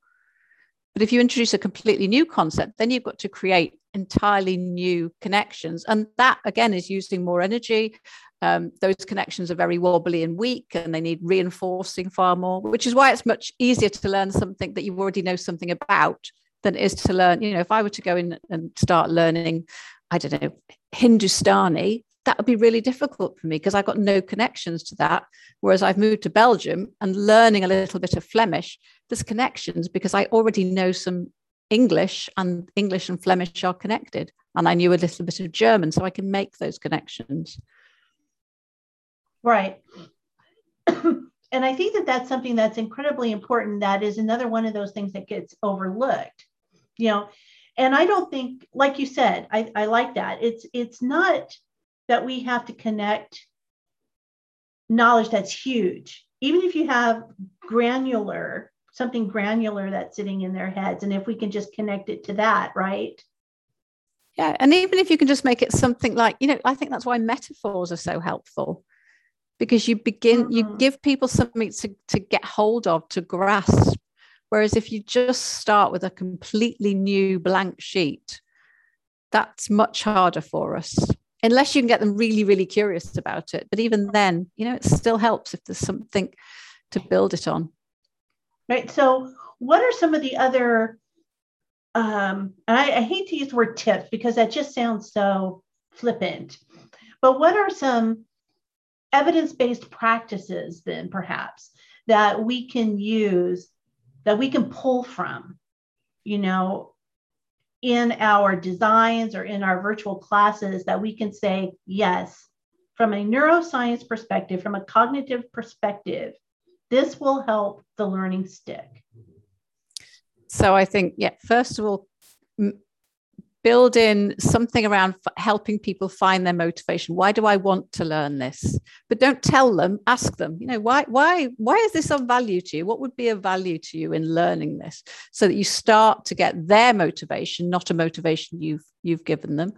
but if you introduce a completely new concept then you've got to create entirely new connections. And that again is using more energy. Um, those connections are very wobbly and weak and they need reinforcing far more which is why it's much easier to learn something that you already know something about than it is to learn you know if i were to go in and start learning i don't know hindustani that would be really difficult for me because I've got no connections to that. Whereas I've moved to Belgium and learning a little bit of Flemish, there's connections because I already know some English and English and Flemish are connected. And I knew a little bit of German, so I can make those connections. Right. and I think that that's something that's incredibly important. That is another one of those things that gets overlooked, you know. And I don't think, like you said, I, I like that. It's it's not that we have to connect knowledge that's huge. Even if you have granular, something granular that's sitting in their heads, and if we can just connect it to that, right? Yeah. And even if you can just make it something like, you know, I think that's why metaphors are so helpful because you begin mm-hmm. you give people something to, to get hold of to grasp whereas if you just start with a completely new blank sheet that's much harder for us unless you can get them really really curious about it. But even then you know it still helps if there's something to build it on. Right so what are some of the other um and I, I hate to use the word tips because that just sounds so flippant but what are some evidence-based practices then perhaps that we can use that we can pull from you know in our designs or in our virtual classes that we can say yes from a neuroscience perspective from a cognitive perspective this will help the learning stick. So i think yeah first of all build in something around helping people find their motivation. Why do i want to learn this? But don't tell them ask them you know why why why is this of value to you? What would be of value to you in learning this? So that you start to get their motivation not a motivation you've you've given them.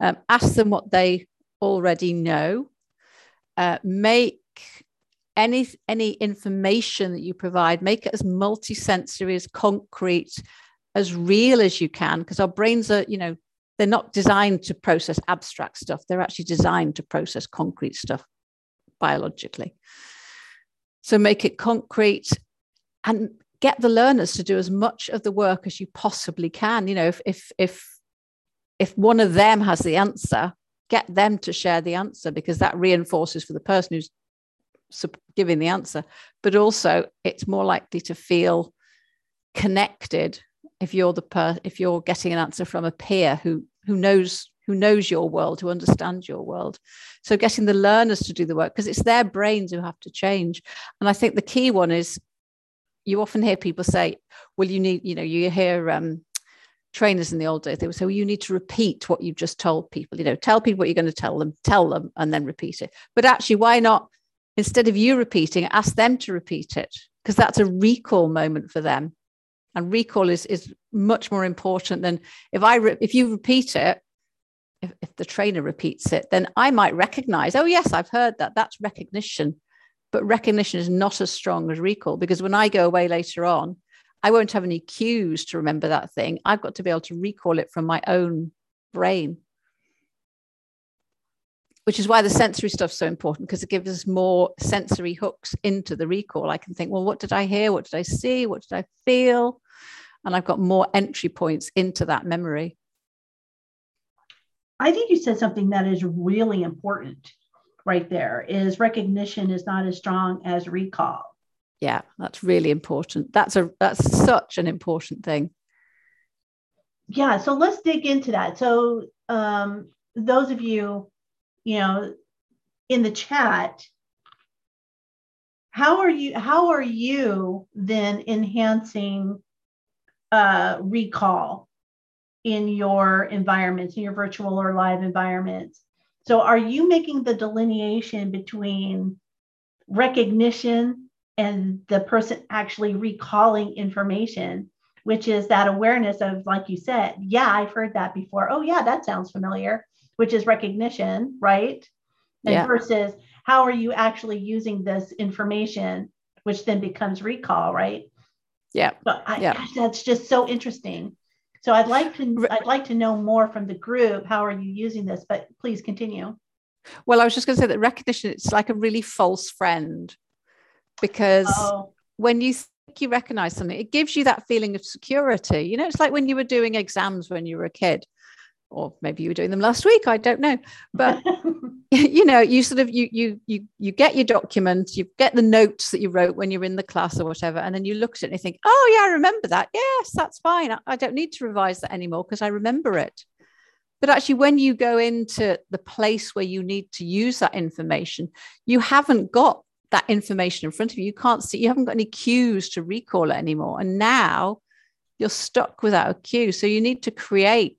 Um, ask them what they already know. Uh, make any any information that you provide make it as multisensory as concrete as real as you can because our brains are you know they're not designed to process abstract stuff. They're actually designed to process concrete stuff biologically. So make it concrete and get the learners to do as much of the work as you possibly can. You know if if if if one of them has the answer get them to share the answer because that reinforces for the person who's giving the answer. But also it's more likely to feel connected if you're the per if you're getting an answer from a peer who who knows who knows your world who understands your world. So getting the learners to do the work because it's their brains who have to change. And i think the key one is you often hear people say well you need you know you hear um, trainers in the old days they would say well you need to repeat what you've just told people you know tell people what you're going to tell them tell them and then repeat it. But actually why not instead of you repeating ask them to repeat it because that's a recall moment for them and recall is is much more important than if i re- if you repeat it if, if the trainer repeats it then i might recognize oh yes i've heard that that's recognition but recognition is not as strong as recall because when i go away later on i won't have any cues to remember that thing i've got to be able to recall it from my own brain which is why the sensory stuff's so important because it gives us more sensory hooks into the recall. I can think, well, what did I hear? What did I see? What did I feel? And I've got more entry points into that memory. I think you said something that is really important right there is recognition is not as strong as recall. Yeah, that's really important. That's a that's such an important thing. Yeah, so let's dig into that. So um, those of you, you know, in the chat, how are you how are you then enhancing uh, recall in your environments, in your virtual or live environments. So, are you making the delineation between recognition and the person actually recalling information which is that awareness of like you said yeah i've heard that before oh yeah that sounds familiar which is recognition right and Yeah. versus how are you actually using this information which then becomes recall right Yeah. but I, Yeah. gosh, that's just so interesting so i'd like to i'd like to know more from the group how are you using this but please continue Well, I was just going to say that recognition, it's like a really false friend because oh when you think you recognize something, it gives you that feeling of security. You know, it's like when you were doing exams when you were a kid, or maybe you were doing them last week. I don't know. But you know, you sort of you you you you get your document, you get the notes that you wrote when you're in the class or whatever, and then you look at it and you think, oh yeah, I remember that. Yes, that's fine. I, I don't need to revise that anymore because I remember it. But actually, when you go into the place where you need to use that information, you haven't got that information in front of you. You can't see, you haven't got any cues to recall it anymore. And now you're stuck without a cue. So you need to create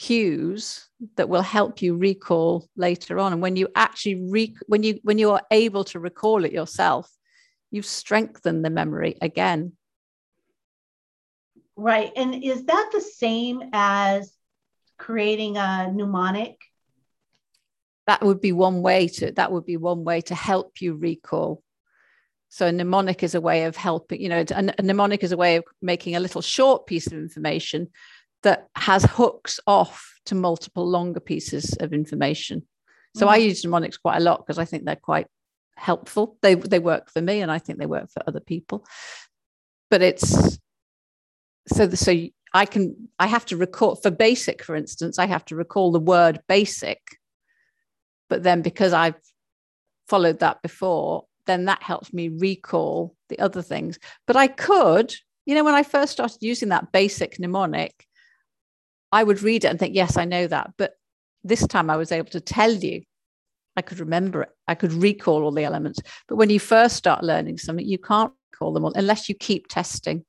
cues that will help you recall later on. And when you actually re- when you when you are able to recall it yourself, you strengthen the memory again. Right. And is that the same as creating a mnemonic? that would be one way to that would be one way to help you recall so a mnemonic is a way of helping you know a, a mnemonic is a way of making a little short piece of information that has hooks off to multiple longer pieces of information so i Mhm. use mnemonics quite a lot because i think they're quite helpful they they work for me and i think they work for other people but it's so the, so i can i have to record for basic for instance i have to recall the word basic but then because I've followed that before, then that helps me recall the other things. But I could, you know, when I first started using that basic mnemonic, I would read it and think, yes, I know that. But this time I was able to tell you, I could remember it, I could recall all the elements. But when you first start learning something, you can't recall them all unless you keep testing.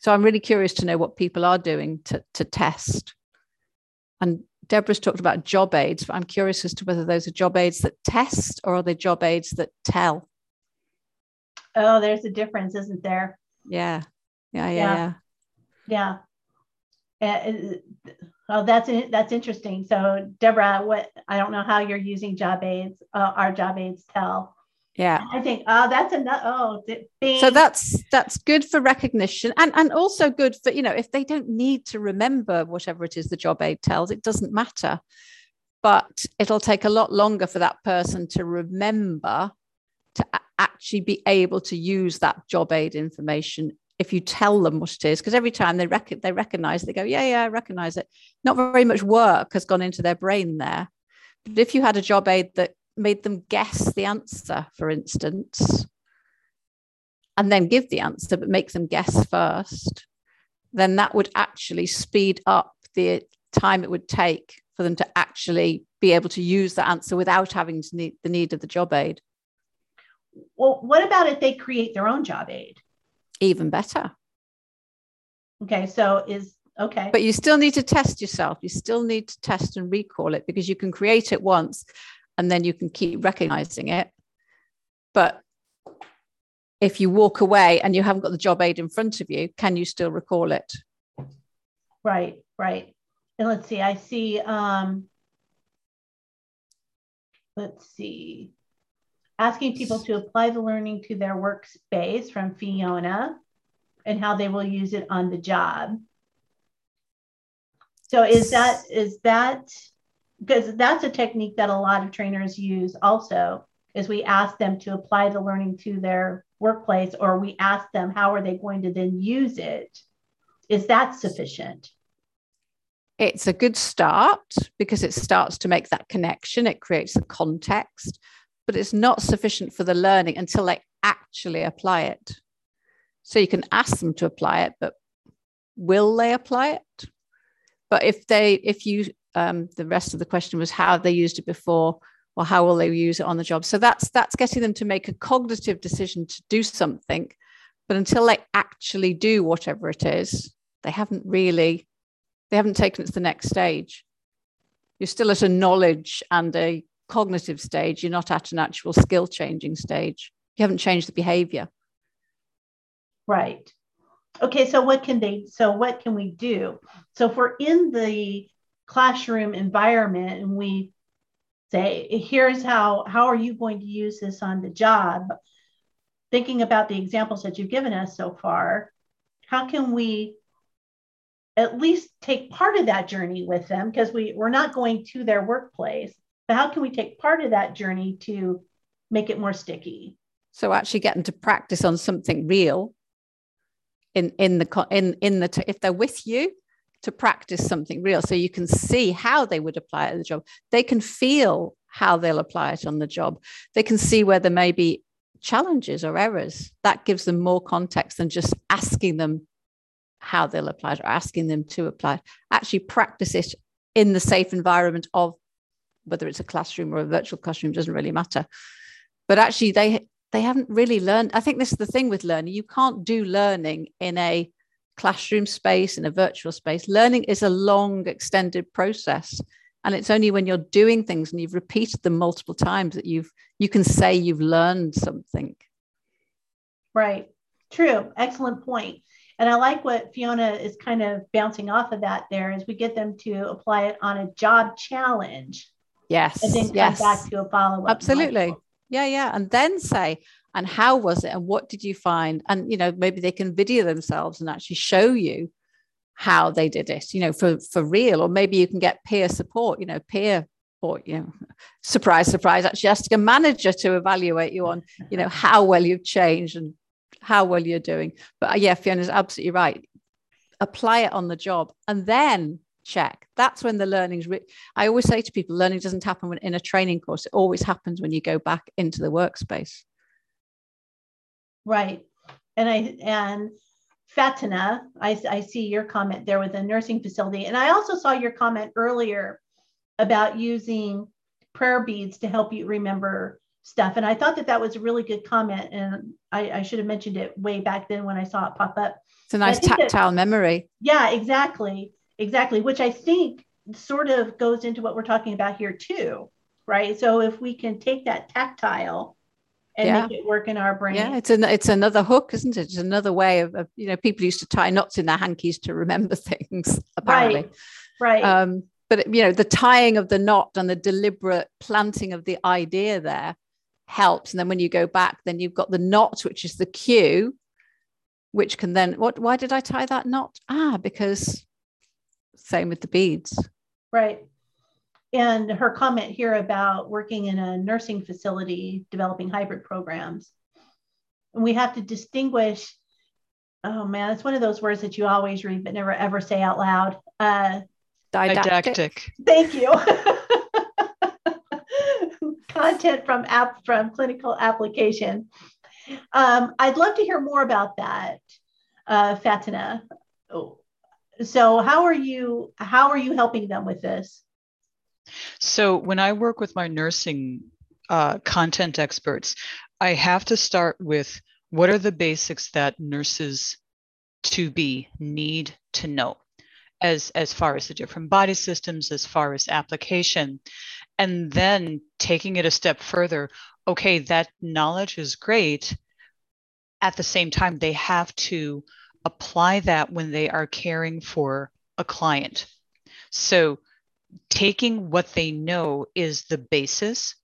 So I'm really curious to know what people are doing to, to test. And Deborah's talked about job aids, but I'm curious as to whether those are job aids that test or are they job aids that tell? Oh, there's a difference, isn't there? Yeah. Yeah. Yeah. Yeah. yeah. Uh, oh, that's. That's interesting. So, Deborah, what I don't know how you're using job aids. Uh, our job aids tell. Yeah. I think, oh, that's another. Oh, bing. So that's that's good for recognition and and also good for, you know, if they don't need to remember whatever it is the job aid tells, it doesn't matter. But it'll take a lot longer for that person to remember to actually be able to use that job aid information if you tell them what it is because every time they rec- they recognize they go yeah yeah i recognize it. Not very much work has gone into their brain there. But if you had a job aid that made them guess the answer for instance and then give the answer but make them guess first then that would actually speed up the time it would take for them to actually be able to use the answer without having to need the need of the job aid. Well, what about if they create their own job aid? Even better Okay. So, is okay. but you still need to test yourself you still need to test and recall it because you can create it once and then you can keep recognizing it but if you walk away and you haven't got the job aid in front of you can you still recall it Right, right. And let's see, I see, um, let's see, asking people to apply the learning to their workspace from Fiona and how they will use it on the job. So is that, is that, because that's a technique that a lot of trainers use also, is we ask them to apply the learning to their workplace or we ask them how are they going to then use it. Is that sufficient? it's a good start because it starts to make that connection it creates a context but it's not sufficient for the learning until they actually apply it. So you can ask them to apply it but will they apply it? But if they if you um, the rest of the question was how they used it before or how will they use it on the job? So that's that's getting them to make a cognitive decision to do something but until they actually do whatever it is they haven't really they haven't taken it to the next stage. You're still at a knowledge and a cognitive stage you're not at an actual skill changing stage You haven't changed the behavior. Right. Okay, so what can they so what can we do? So if we're in the classroom environment and we say here's how how are you going to use this on the job thinking about the examples that you've given us so far how can we at least take part of that journey with them because we we're not going to their workplace but how can we take part of that journey to make it more sticky? So actually getting to practice on something real in in the in in the if they're with you to practice something real. So you can see how they would apply it at the job. They can feel how they'll apply it on the job. They can see where there may be challenges or errors. That gives them more context than just asking them how they'll apply it or asking them to apply it. Actually practice it in the safe environment of whether it's a classroom or a virtual classroom doesn't really matter. But actually they they haven't really learned i think this is the thing with learning you can't do learning in a classroom space in a virtual space. Learning is a long extended process and it's only when you're doing things and you've repeated them multiple times that you've you can say you've learned something. Right. True. Excellent point. And i like what fiona is kind of bouncing off of that there is we get them to apply it on a job challenge yes and then come yes. back to a follow-up absolutely. Module. yeah yeah. And then say and how was it? And what did you find? And you know maybe they can video themselves and actually show you how they did it you know for for real. Or maybe you can get peer support you know peer or you know surprise surprise actually asking a manager to evaluate you on you know how well you've changed and how well you're doing. But uh, yeah fiona's absolutely right. Apply it on the job. And then check. That's when the learning's re- i always say to people learning doesn't happen when in a training course. It always happens when you go back into the workspace. Right. And i and fatina I, I see your comment there with a nursing facility. And i also saw your comment earlier about using prayer beads to help you remember stuff. And i thought that that was a really good comment. And i, I should have mentioned it way back then when i saw it pop up. It's a nice tactile that, memory. Yeah exactly exactly which i think sort of goes into what we're talking about here too right so if we can take that tactile and yeah. make it work in our brain. Yeah, it's an it's another hook, isn't it? It's another way of, of, you know people used to tie knots in their hankies to remember things. Apparently, right. right. Um, but you know the tying of the knot and the deliberate planting of the idea there helps. And then when you go back, then you've got the knot, which is the cue, which can then what? Why did I tie that knot? Ah, because same with the beads. Right and her comment here about working in a nursing facility developing hybrid programs and we have to distinguish oh man it's one of those words that you always read but never ever say out loud uh, didactic. didactic. thank you content from app from clinical application um, i'd love to hear more about that uh, fatina so how are you how are you helping them with this? So when I work with my nursing uh, content experts, I have to start with what are the basics that nurses to be need to know as as far as the different body systems as far as application and then taking it a step further okay that knowledge is great. At the same time they have to apply that when they are caring for a client. So taking what they know is the basis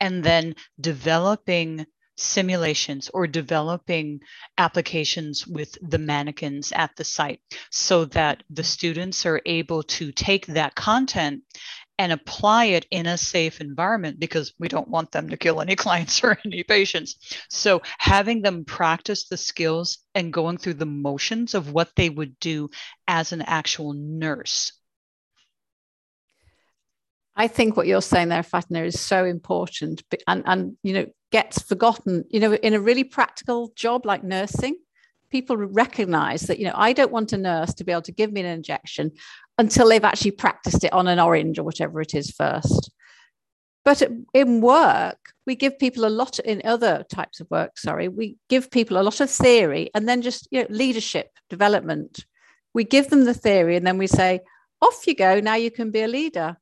and then developing simulations or developing applications with the mannequins at the site so that the students are able to take that content and apply it in a safe environment because we don't want them to kill any clients or any patients. So, having them practice the skills and going through the motions of what they would do as an actual nurse I think what you're saying there, Fatina, is so important and, and, you know, gets forgotten. You know, in a really practical job like nursing, people recognize that, you know, I don't want a nurse to be able to give me an injection until they've actually practiced it on an orange or whatever it is first. But in work, we give people a lot in other types of work, sorry, we give people a lot of theory and then just, you know, leadership development. We give them the theory and then we say, off you go, now you can be a leader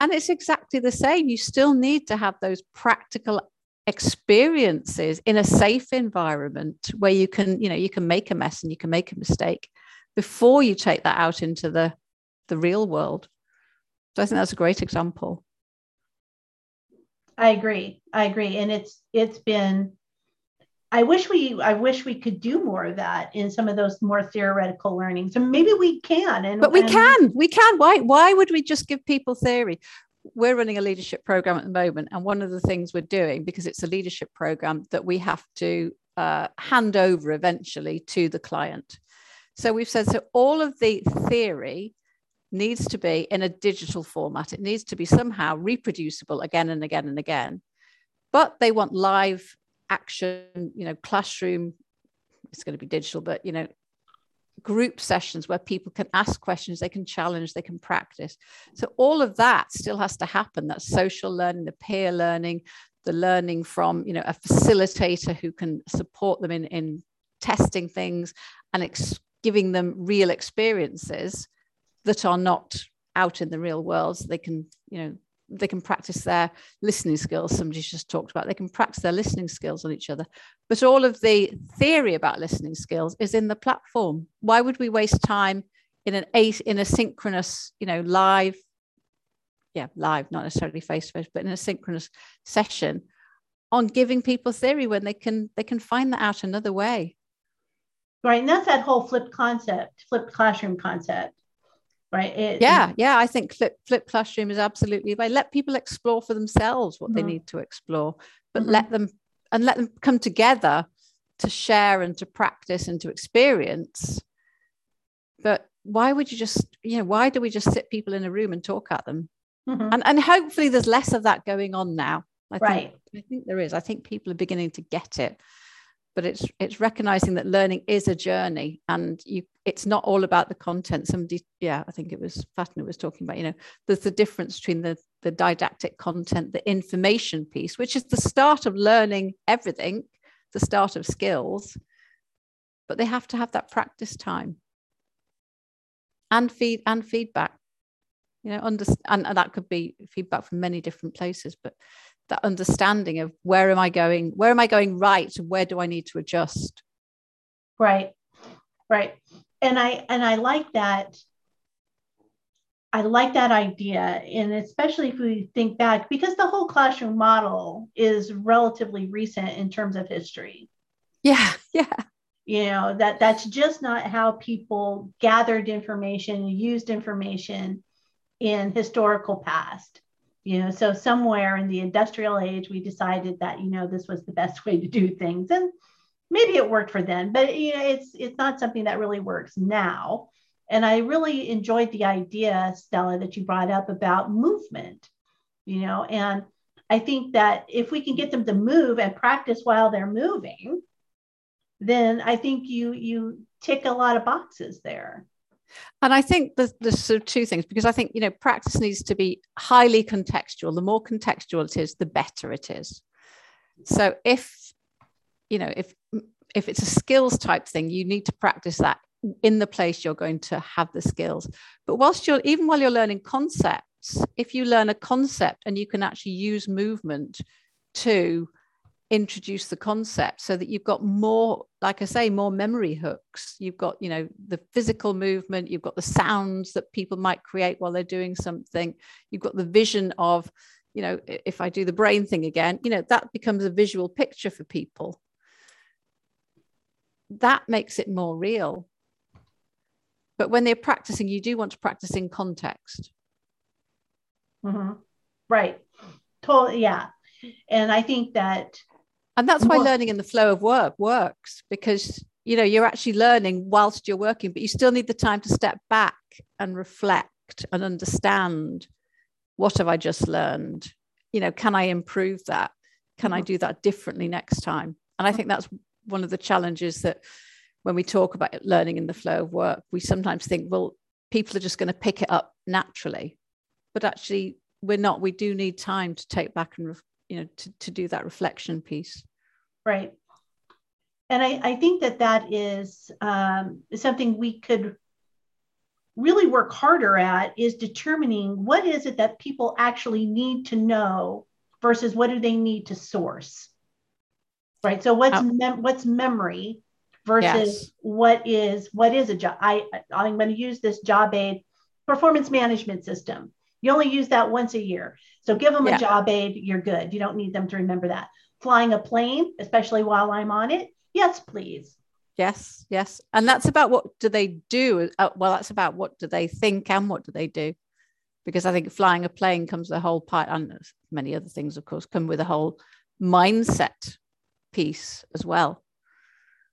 and it's exactly the same. You still need to have those practical experiences in a safe environment where you can you know you can make a mess and you can make a mistake before you take that out into the the real world. So i think that's a great example. I agree. I agree. And it's it's been i wish we i wish we could do more of that in some of those more theoretical learnings. And maybe we can and but we and, can we can. Why why would we just give people theory? We're running a leadership program at the moment, and one of the things we're doing because it's a leadership program that we have to uh, hand over eventually to the client. So we've said so all of the theory needs to be in a digital format. It needs to be somehow reproducible again and again and again. But they want live action, you know, classroom. It's going to be digital, but you know, group sessions where people can ask questions, they can challenge, they can practice. So all of that still has to happen. That social learning, the peer learning, the learning from you know a facilitator who can support them in, in testing things and ex- giving them real experiences that are not out in the real world. So they can you know they can practice their listening skills. Somebody's just talked about they can practice their listening skills on each other. But all of the theory about listening skills is in the platform. Why would we waste time in an eight in a synchronous, you know, live, yeah, live, not necessarily face to face, but in a synchronous session on giving people theory when they can they can find that out another way. Right. And that's that whole flipped concept, flipped classroom concept right it, yeah yeah i think flip flip classroom is absolutely right let people explore for themselves what mm-hmm. they need to explore but mm-hmm. let them and let them come together to share and to practice and to experience but why would you just you know why do we just sit people in a room and talk at them mm-hmm. and and hopefully there's less of that going on now I right think, i think there is i think people are beginning to get it but it's it's recognizing that learning is a journey and you it's not all about the content. Somebody yeah i think it was fatna was talking about you know there's the difference between the the didactic content the information piece which is the start of learning everything the start of skills but they have to have that practice time and feed and feedback you know under, and, and that could be feedback from many different places but that understanding of where am I going, where am I going right, and where do I need to adjust? Right, right. And I and I like that. I like that idea, and especially if we think back, because the whole classroom model is relatively recent in terms of history. Yeah, yeah. You know that that's just not how people gathered information, used information in historical past you know so somewhere in the industrial age we decided that you know this was the best way to do things. And maybe it worked for them but you know it's it's not something that really works now. And i really enjoyed the idea stella that you brought up about movement you know and i think that if we can get them to move and practice while they're moving then i think you you tick a lot of boxes there and I think there's, sort of two things because I think you know practice needs to be highly contextual. The more contextual it is, the better it is. So if you know if if it's a skills type thing, you need to practice that in the place you're going to have the skills. But whilst you're even while you're learning concepts, if you learn a concept and you can actually use movement to introduce the concept so that you've got more like i say more memory hooks. You've got you know the physical movement you've got the sounds that people might create while they're doing something. You've got the vision of you know if i do the brain thing again you know that becomes a visual picture for people. That makes it more real. But when they're practicing you do want to practice in context. Mm-hmm. right. Totally yeah. And i think that and that's why learning in the flow of work works because you know you're actually learning whilst you're working but you still need the time to step back and reflect and understand what have i just learned? You know can i improve that? Can i mm-hmm. do that differently next time? And i think that's one of the challenges that when we talk about learning in the flow of work we sometimes think well people are just going to pick it up naturally. But actually we're not. We do need time to take back and you know to, to do that reflection piece. Right. And i, I think that that is um, something we could really work harder at is determining what is it that people actually need to know versus what do they need to source. Right. So what's mem- what's memory versus yes. what is what is a job i i'm going to use this job aid performance management system you only use that once a year. So give them yeah. a job aid you're good. You don't need them to remember that. Flying a plane especially while i'm on it yes please. Yes yes. And that's about what do they do? Uh, well that's about what do they think and what do they do? Because i think flying a plane comes with a whole part and many other things of course come with a whole mindset piece as well.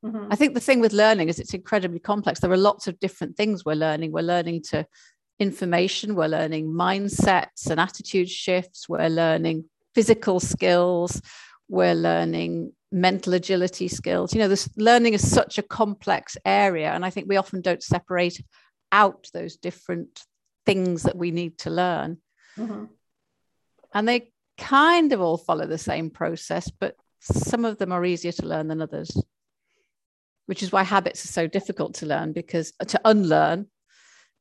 Mm-hmm. i think the thing with learning is it's incredibly complex. There are lots of different things we're learning. We're learning to information we're learning mindsets and attitude shifts we're learning physical skills we're learning mental agility skills. You know, this learning is such a complex area. And I think we often don't separate out those different things that we need to learn. Mm-hmm. And they kind of all follow the same process, but some of them are easier to learn than others, which is why habits are so difficult to learn because to unlearn,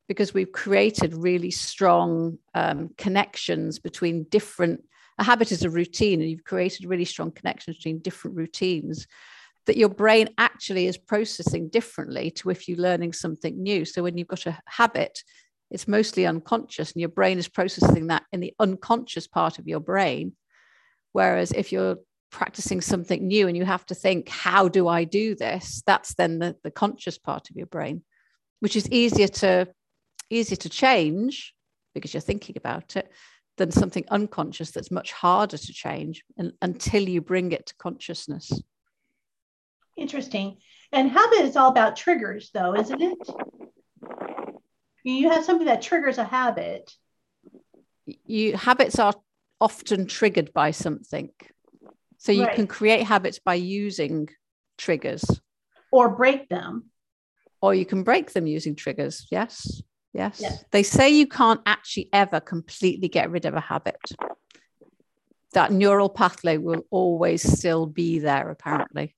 because we've created really strong um, connections between different a habit is a routine and you've created really strong connections between different routines that your brain actually is processing differently to if you're learning something new. So when you've got a habit it's mostly unconscious and your brain is processing that in the unconscious part of your brain. Whereas if you're practicing something new and you have to think how do i do this? that's then the, the conscious part of your brain which is easier to easier to change because you're thinking about it than something unconscious that's much harder to change and, until you bring it to consciousness. Interesting. And habit is all about triggers, though, isn't it? You have something that triggers a habit. You habits are often triggered by something. So you right. can create habits by using triggers. Or break them. Or you can break them using triggers, yes. Yes. yes. They say you can't actually ever completely get rid of a habit. That neural pathway will always still be there, apparently,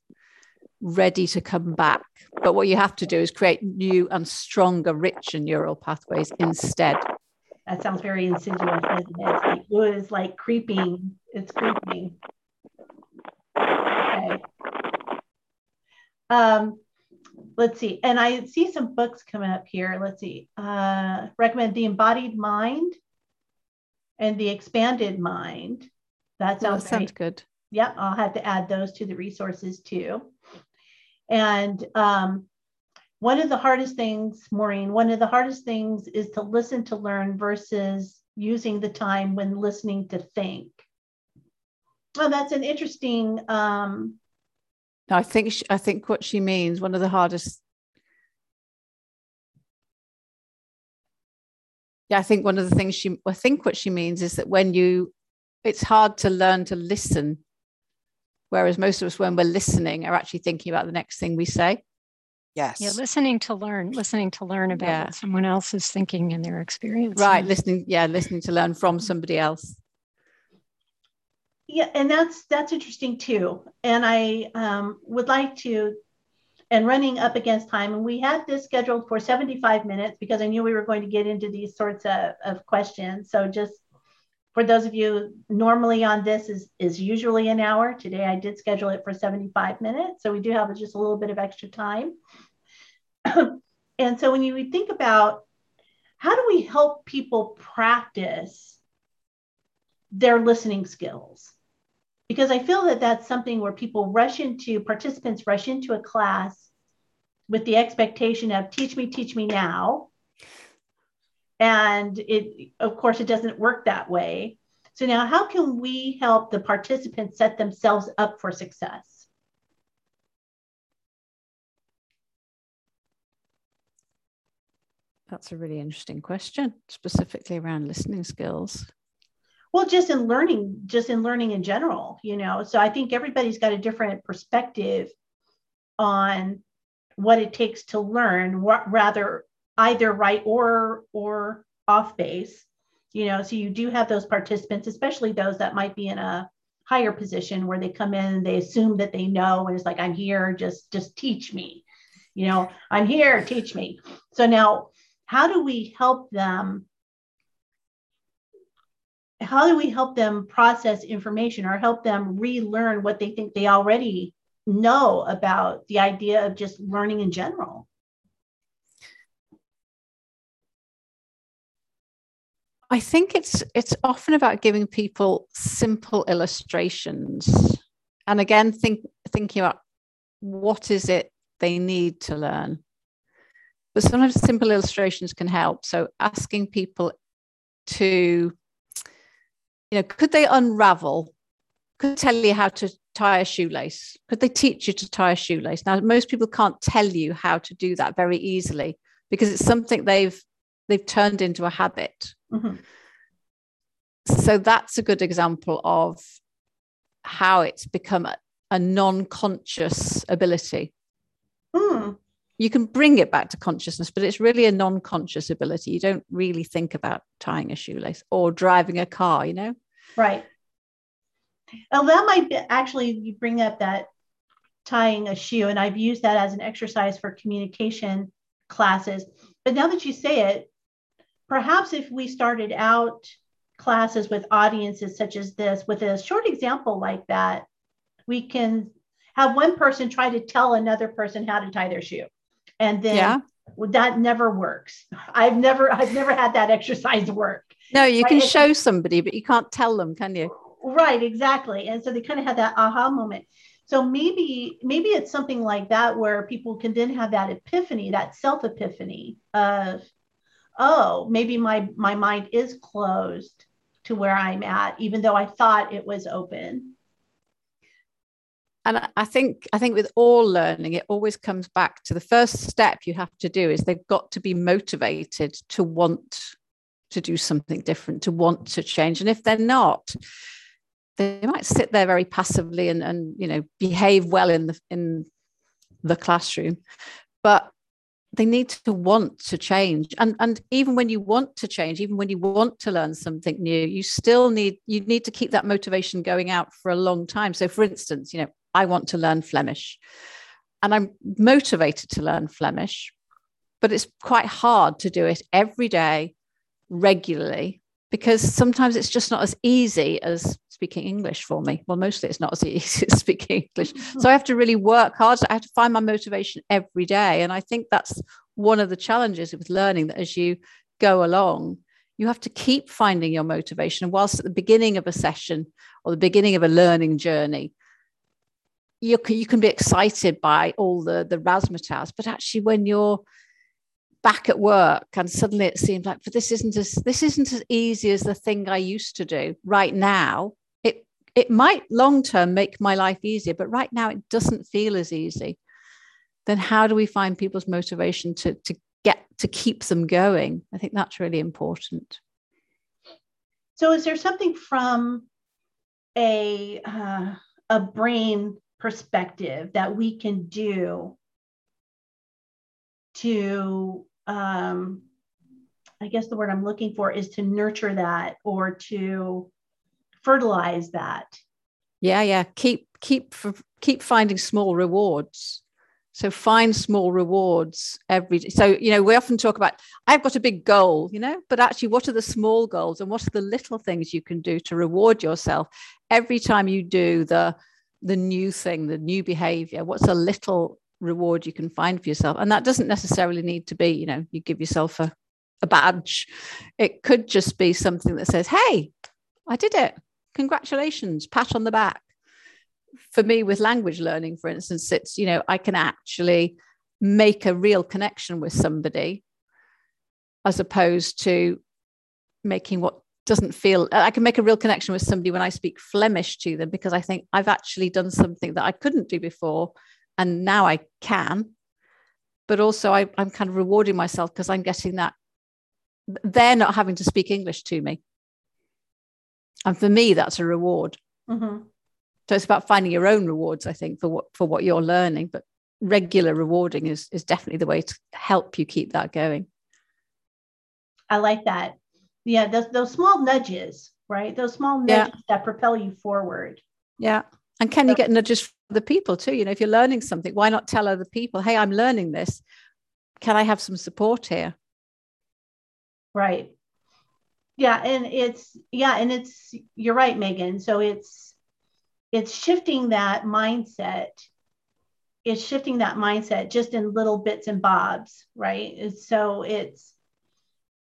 ready to come back. But what you have to do is create new and stronger, richer neural pathways instead. That sounds very insidious, doesn't it? It was like creeping. It's creeping. Okay. Um, let's see. And I see some books coming up here. Let's see. Uh, recommend The Embodied Mind and The Expanded Mind. That sounds, oh, sounds good. Yep, I'll have to add those to the resources too. And um, one of the hardest things, Maureen, one of the hardest things is to listen to learn versus using the time when listening to think. Well, that's an interesting um, I think she, I think what she means one of the hardest. Yeah, I think one of the things she I think what she means is that when you it's hard to learn to listen whereas most of us when we're listening are actually thinking about the next thing we say yes yeah listening to learn listening to learn about yeah. what someone else is thinking and their experience right listening yeah listening to learn from somebody else yeah and that's that's interesting too. And i um, would like to and running up against time and we had this scheduled for 75 minutes because i knew we were going to get into these sorts of, of questions. So just for those of you normally on this is is usually an hour. Today i did schedule it for 75 minutes so we do have just a little bit of extra time. And so when you think about how do we help people practice their listening skills because I feel that that's something where people rush into, participants rush into a class with the expectation of teach me, teach me now. And it, of course, it doesn't work that way. So now, how can we help the participants set themselves up for success? That's a really interesting question, specifically around listening skills well just in learning just in learning in general you know? So i think everybody's got a different perspective on what it takes to learn what rather either right or or off base you know? So you do have those participants especially those that might be in a higher position where they come in they assume that they know and it's like i'm here just just teach me you know? I'm here teach me. So now how do we help them how do we help them process information or help them relearn what they think they already know about the idea of just learning in general? I think it's it's often about giving people simple illustrations, and again, think thinking about what is it they need to learn. But sometimes simple illustrations can help. So asking people to, you know, could they unravel? Could tell you how to tie a shoelace? Could they teach you to tie a shoelace? Now, most people can't tell you how to do that very easily because it's something they've they've turned into a habit. Mm-hmm. So that's a good example of how it's become a, a non-conscious ability. Mm. You can bring it back to consciousness, but it's really a non-conscious ability. You don't really think about tying a shoelace or driving a car, you know? Right. Well, that might be, actually you bring up that tying a shoe, and I've used that as an exercise for communication classes. But now that you say it, perhaps if we started out classes with audiences such as this with a short example like that, we can have one person try to tell another person how to tie their shoe. And then yeah. that never works. I've never I've never had that exercise work. No, you right? can show somebody, but you can't tell them, can you? Right, exactly. And so they kind of had that aha moment. So maybe maybe it's something like that where people can then have that epiphany, that self epiphany of, oh, maybe my my mind is closed to where I'm at, even though I thought it was open. And I think I think with all learning, it always comes back to the first step you have to do is they've got to be motivated to want to do something different, to want to change. And if they're not, they might sit there very passively and, and you know behave well in the in the classroom. But they need to want to change. And and even when you want to change even when you want to learn something new you still need you need to keep that motivation going out for a long time. So for instance you know i want to learn flemish and i'm motivated to learn flemish but it's quite hard to do it every day regularly because sometimes it's just not as easy as speaking English for me. Well, mostly it's not as easy as speaking English. So I have to really work hard. I have to find my motivation every day. And I think that's one of the challenges with learning that as you go along, you have to keep finding your motivation. And whilst at the beginning of a session or the beginning of a learning journey, you can, you can be excited by all the, the razzmatazz, but actually when you're back at work and suddenly it seems like but this isn't as this isn't as easy as the thing I used to do. Right now it it might long term make my life easier but right now it doesn't feel as easy. Then how do we find people's motivation to to get to keep them going? I think that's really important. So is there something from a uh, a brain perspective that we can do to um, I guess the word I'm looking for is to nurture that or to fertilize that. Yeah, yeah. Keep keep keep finding small rewards. So find small rewards every day. So you know we often talk about I've got a big goal, you know, but actually, what are the small goals and what are the little things you can do to reward yourself every time you do the the new thing, the new behavior? What's a little reward you can find for yourself. And that doesn't necessarily need to be, you know, you give yourself a, a badge. It could just be something that says, hey, I did it. Congratulations, pat on the back. For me, with language learning, for instance, it's, you know, I can actually make a real connection with somebody as opposed to making what doesn't feel I can make a real connection with somebody when I speak Flemish to them because I think I've actually done something that I couldn't do before and now I can. But also, I, I'm kind of rewarding myself because I'm getting that. They're not having to speak English to me. And for me, that's a reward. Mm-hmm. So it's about finding your own rewards, I think, for what for what you're learning. But regular rewarding is is definitely the way to help you keep that going. I like that. Yeah, those those small nudges, right? Those small nudges yeah. that propel you forward. Yeah. And can you get nudges from the people too? You know, if you're learning something, why not tell other people, hey, I'm learning this. Can I have some support here? Right. Yeah. And it's, yeah. And it's, you're right, Megan. So it's, it's shifting that mindset is shifting that mindset just in little bits and bobs, right? So it's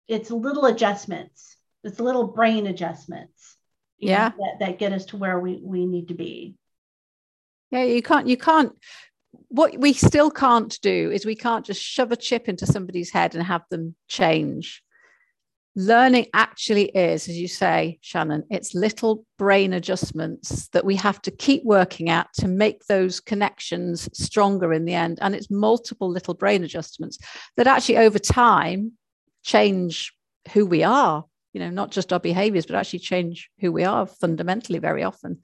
it's little adjustments. It's little brain adjustments. Yeah. Know, that, that get us to where we, we need to be. Yeah, you can't you can't what we still can't do is we can't just shove a chip into somebody's head and have them change learning actually is, as you say, Shannon, it's little brain adjustments that we have to keep working at to make those connections stronger in the end. And it's multiple little brain adjustments that actually over time change who we are, you know, not just our behaviors, but actually change who we are fundamentally very often.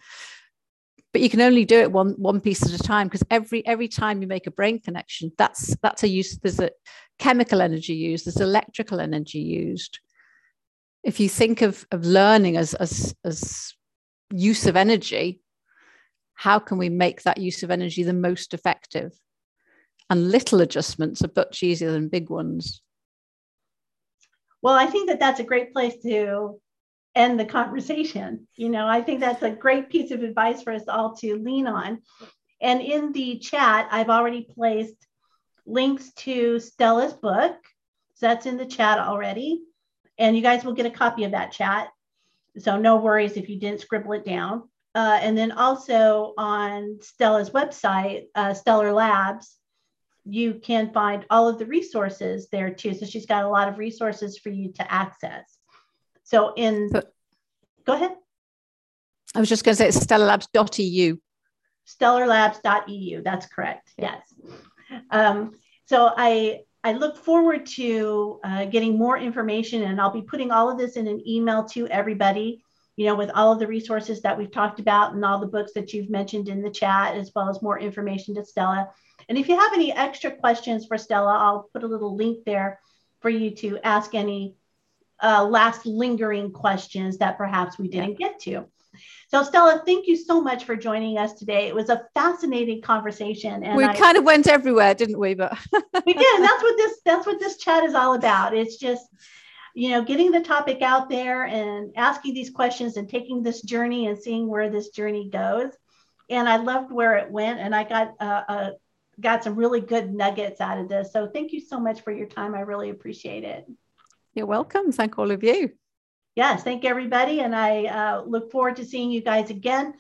But you can only do it one one piece at a time because every every time you make a brain connection, that's that's a use. There's a chemical energy used, there's electrical energy used if you think of, of learning as, as, as use of energy, how can we make that use of energy the most effective? And little adjustments are much easier than big ones. Well, I think that that's a great place to end the conversation. You know, I think that's a great piece of advice for us all to lean on. And in the chat, I've already placed links to Stella's book. So that's in the chat already and you guys will get a copy of that chat. So no worries if you didn't scribble it down. Uh, and then also on Stella's website, uh, Stellar Labs, you can find all of the resources there too. So she's got a lot of resources for you to access. So in, but, go ahead. I was just going to say it's stellarlabs.eu. Stellarlabs.eu. That's correct. Yes. Um, so I I look forward to uh, getting more information, and I'll be putting all of this in an email to everybody, you know, with all of the resources that we've talked about and all the books that you've mentioned in the chat, as well as more information to Stella. And if you have any extra questions for Stella, I'll put a little link there for you to ask any uh, last lingering questions that perhaps we didn't get to. So, Stella, thank you so much for joining us today. It was a fascinating conversation, and we I, kind of went everywhere, didn't we? But we did. that's what this that's what this chat is all about. It's just you know getting the topic out there and asking these questions and taking this journey and seeing where this journey goes. And I loved where it went, and I got uh, uh, got some really good nuggets out of this. So, thank you so much for your time. I really appreciate it. You're welcome. Thank all of you yes, thank everybody. And I uh, look forward to seeing you guys again.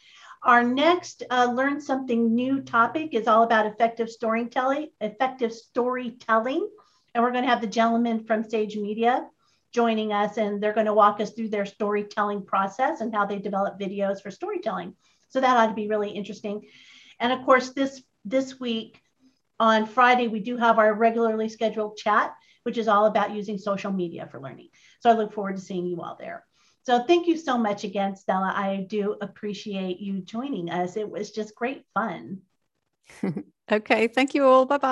Our next uh, Learn Something New topic is all about effective storytelling, effective storytelling. And we're going to have the gentleman from Sage Media joining us, and they're going to walk us through their storytelling process and how they develop videos for storytelling. So that ought to be really interesting. And of course, this this week on Friday, we do have our regularly scheduled chat, which is all about using social media for learning. So I look forward to seeing you all there. So thank you so much again, Stella. I do appreciate you joining us. It was just great fun. okay. Thank you all. Bye bye.